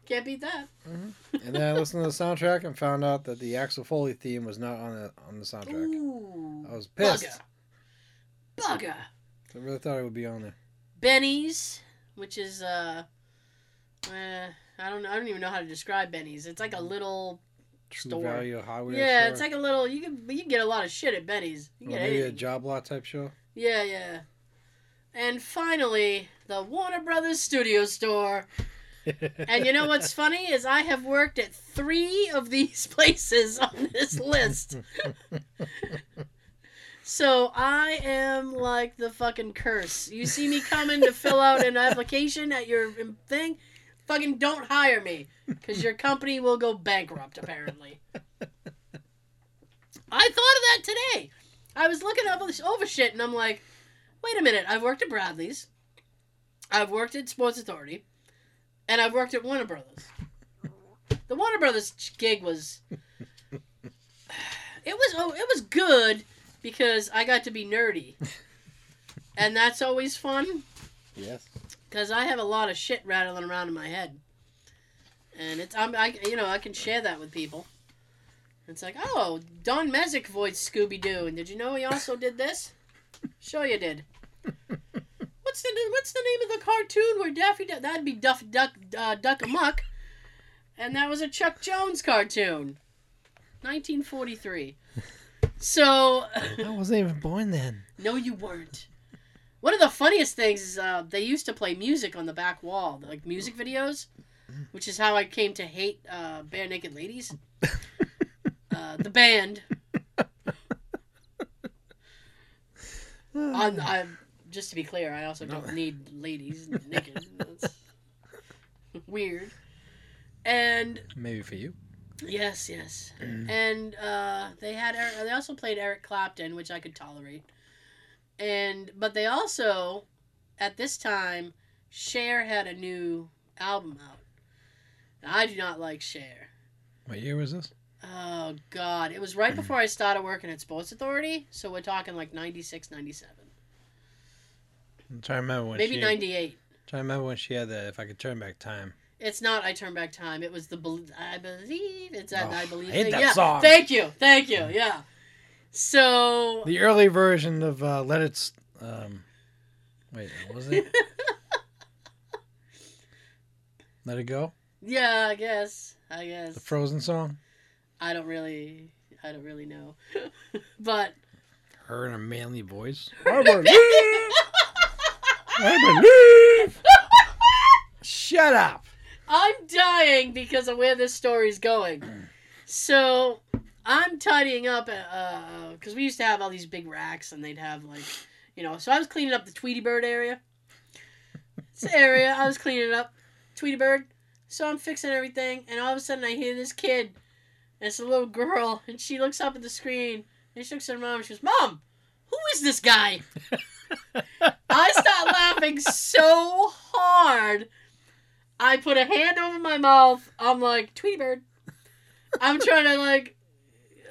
Can't beat that. And then I listened to the soundtrack and found out that the Axel Foley theme was not on the on the soundtrack. Ooh. I was pissed. Bugger. Bugger. I really thought it would be on there. Benny's, which is uh, uh, I don't know. I don't even know how to describe Benny's. It's like a little. True Store. Value Hardware. Yeah, store. it's like a little. You can you can get a lot of shit at Benny's. You get maybe a job lot type show. Yeah, yeah. And finally, the Warner Brothers Studio Store. And you know what's funny is I have worked at three of these places on this list. So I am like the fucking curse. You see me coming to fill out an application at your thing, fucking don't hire me because your company will go bankrupt. Apparently. I thought of that today. I was looking up this over shit, and I'm like, wait a minute. I've worked at Bradley's, I've worked at Sports Authority, and I've worked at Warner Brothers. The Warner Brothers gig was. It was oh, it was good because I got to be nerdy, and that's always fun yes. because I have a lot of shit rattling around in my head, and it's I'm I you know I can share that with people. It's like oh Don Messick voiced Scooby Doo, and did you know he also did this? Sure you did. What's the What's the name of the cartoon where Daffy Duck? That'd be Duff Duck uh, Duck Amuck, and that was a Chuck Jones cartoon, 1943. So I wasn't even born then. no, you weren't. One of the funniest things is uh, they used to play music on the back wall, like music videos, which is how I came to hate uh, Barenaked Ladies. uh, the band. On, I, just to be clear, I also don't need ladies naked. That's weird. And Maybe for you. Yes, yes. and uh, they had Eric, they also played Eric Clapton, which I could tolerate. And but they also at this time Cher had a new album out. And I do not like Cher. What year was this? Oh god, it was right before I started working at Sports Authority, so we're talking like 96, 97. I'm trying to remember when Maybe she 98. trying to remember when she had that if I could turn back time. It's not I Turn Back Time. It was the bel I believe. It's that Oh, I believe I hate thing. that yeah. song. Thank you. Thank you. Yeah. So The early version of uh, Let It S- um wait, what was it? Let It Go? Yeah, I guess. I guess The. Frozen song? I don't really I don't really know. but Her in a manly voice. I believe Shut up. I'm dying because of where this story's going. So I'm tidying up uh, because we used to have all these big racks, and they'd have like, you know. So I was cleaning up the Tweety Bird area. This area I was cleaning up, Tweety Bird. So I'm fixing everything, and all of a sudden I hear this kid, and it's a little girl, and she looks up at the screen, and she looks at her mom, and she goes, "Mom, who is this guy?" I start laughing so hard. I put a hand over my mouth. I'm like, Tweety Bird. I'm trying to like,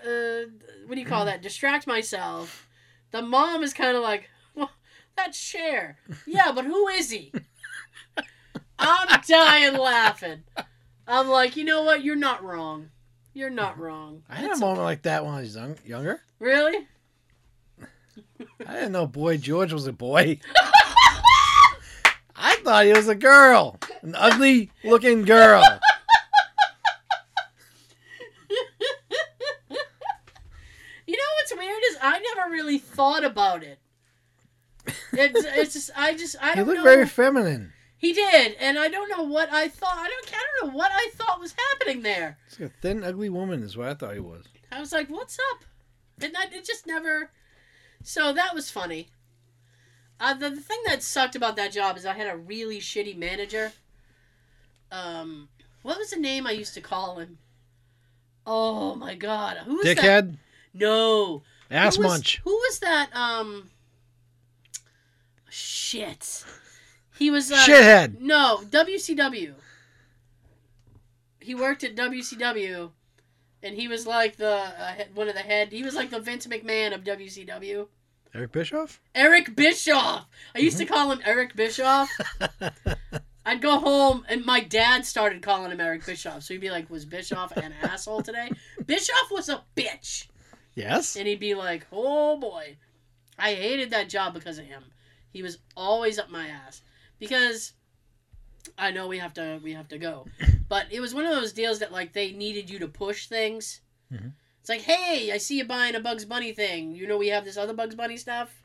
uh, what do you call that? Distract myself. The mom is kind of like, well, that's Cher. Yeah, but who is he? I'm dying laughing. I'm like, you know what? You're not wrong. You're not wrong. I had a moment okay. like that when I was young, younger. Really? I didn't know Boy George was a boy. I thought he was a girl. An ugly looking girl. You know what's weird is I never really thought about it. It's, it's just I just I don't He looked know. very feminine. He did, and I don't know what I thought. I don't. I don't know what I thought was happening there. He's like a thin, ugly woman is what I thought he was. I was like, "What's up?" And I, it just never. So that was funny. Uh, the, the thing that sucked about that job is I had a really shitty manager. Um, What was the name I used to call him? Oh my god. Who was that? Dickhead, No. ass who was, munch. Who was that? Um. Shit. He was. Uh, Shithead. No, WCW. He worked at WCW, and he was like the uh, one of the head. He was like the Vince McMahon of WCW. Eric Bischoff. Eric Bischoff. I used to call him Eric Bischoff. I'd go home and my dad started calling him Eric Bischoff. So he'd be like, "Was Bischoff an asshole today?" Bischoff was a bitch. Yes. And he'd be like, "Oh boy, I hated that job because of him. He was always up my ass because I know we have to we have to go, but it was one of those deals that like they needed you to push things. Mhm. It's like, hey, I see you buying a Bugs Bunny thing. You know we have this other Bugs Bunny stuff.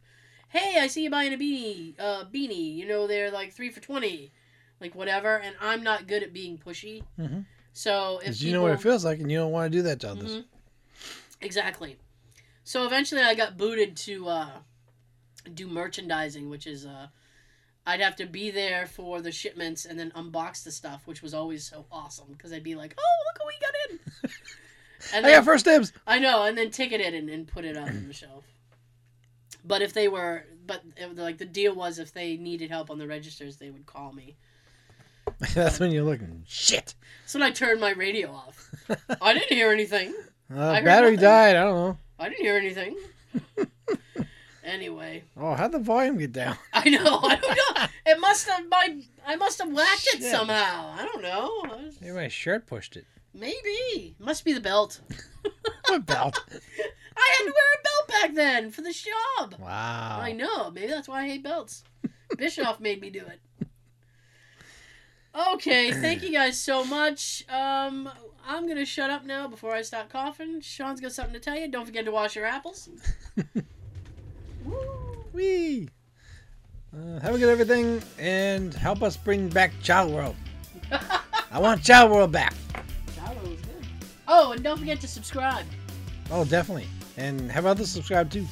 Hey, I see you buying a beanie, uh, beanie. You know they're like three for twenty, like whatever. And I'm not good at being pushy. Mhm. So if Because you know what it feels like, and you don't want to do that to others. Mhm. Exactly. So eventually, I got booted to uh, do merchandising, which is uh, I'd have to be there for the shipments and then unbox the stuff, which was always so awesome because I'd be like, "Oh, look what we got in!" And I then, got first dibs. I know, and then ticket it and, and put it up on the shelf. But if they were, but it, like the deal was, if they needed help on the registers, they would call me. That's when you're looking. Shit. That's when I turned my radio off, I didn't hear anything. Uh, battery nothing. died. I don't know. I didn't hear anything. Anyway, Oh, how'd the volume get down? I know. I don't know. It must have my. I must have whacked it somehow. I don't know. I was- Maybe my shirt pushed it. Maybe must be the belt. What belt? I had to wear a belt back then for the job. Wow. I know. Maybe that's why I hate belts. Bischoff made me do it. Okay, thank you guys so much. Um, I'm gonna shut up now before I start coughing. Sean's got something to tell you. Don't forget to wash your apples. Woo. Wee. Uh, have a good everything and help us bring back Child World. I want Child World back. One was good. Oh, and don't forget to subscribe. Oh, definitely. And have others subscribe too.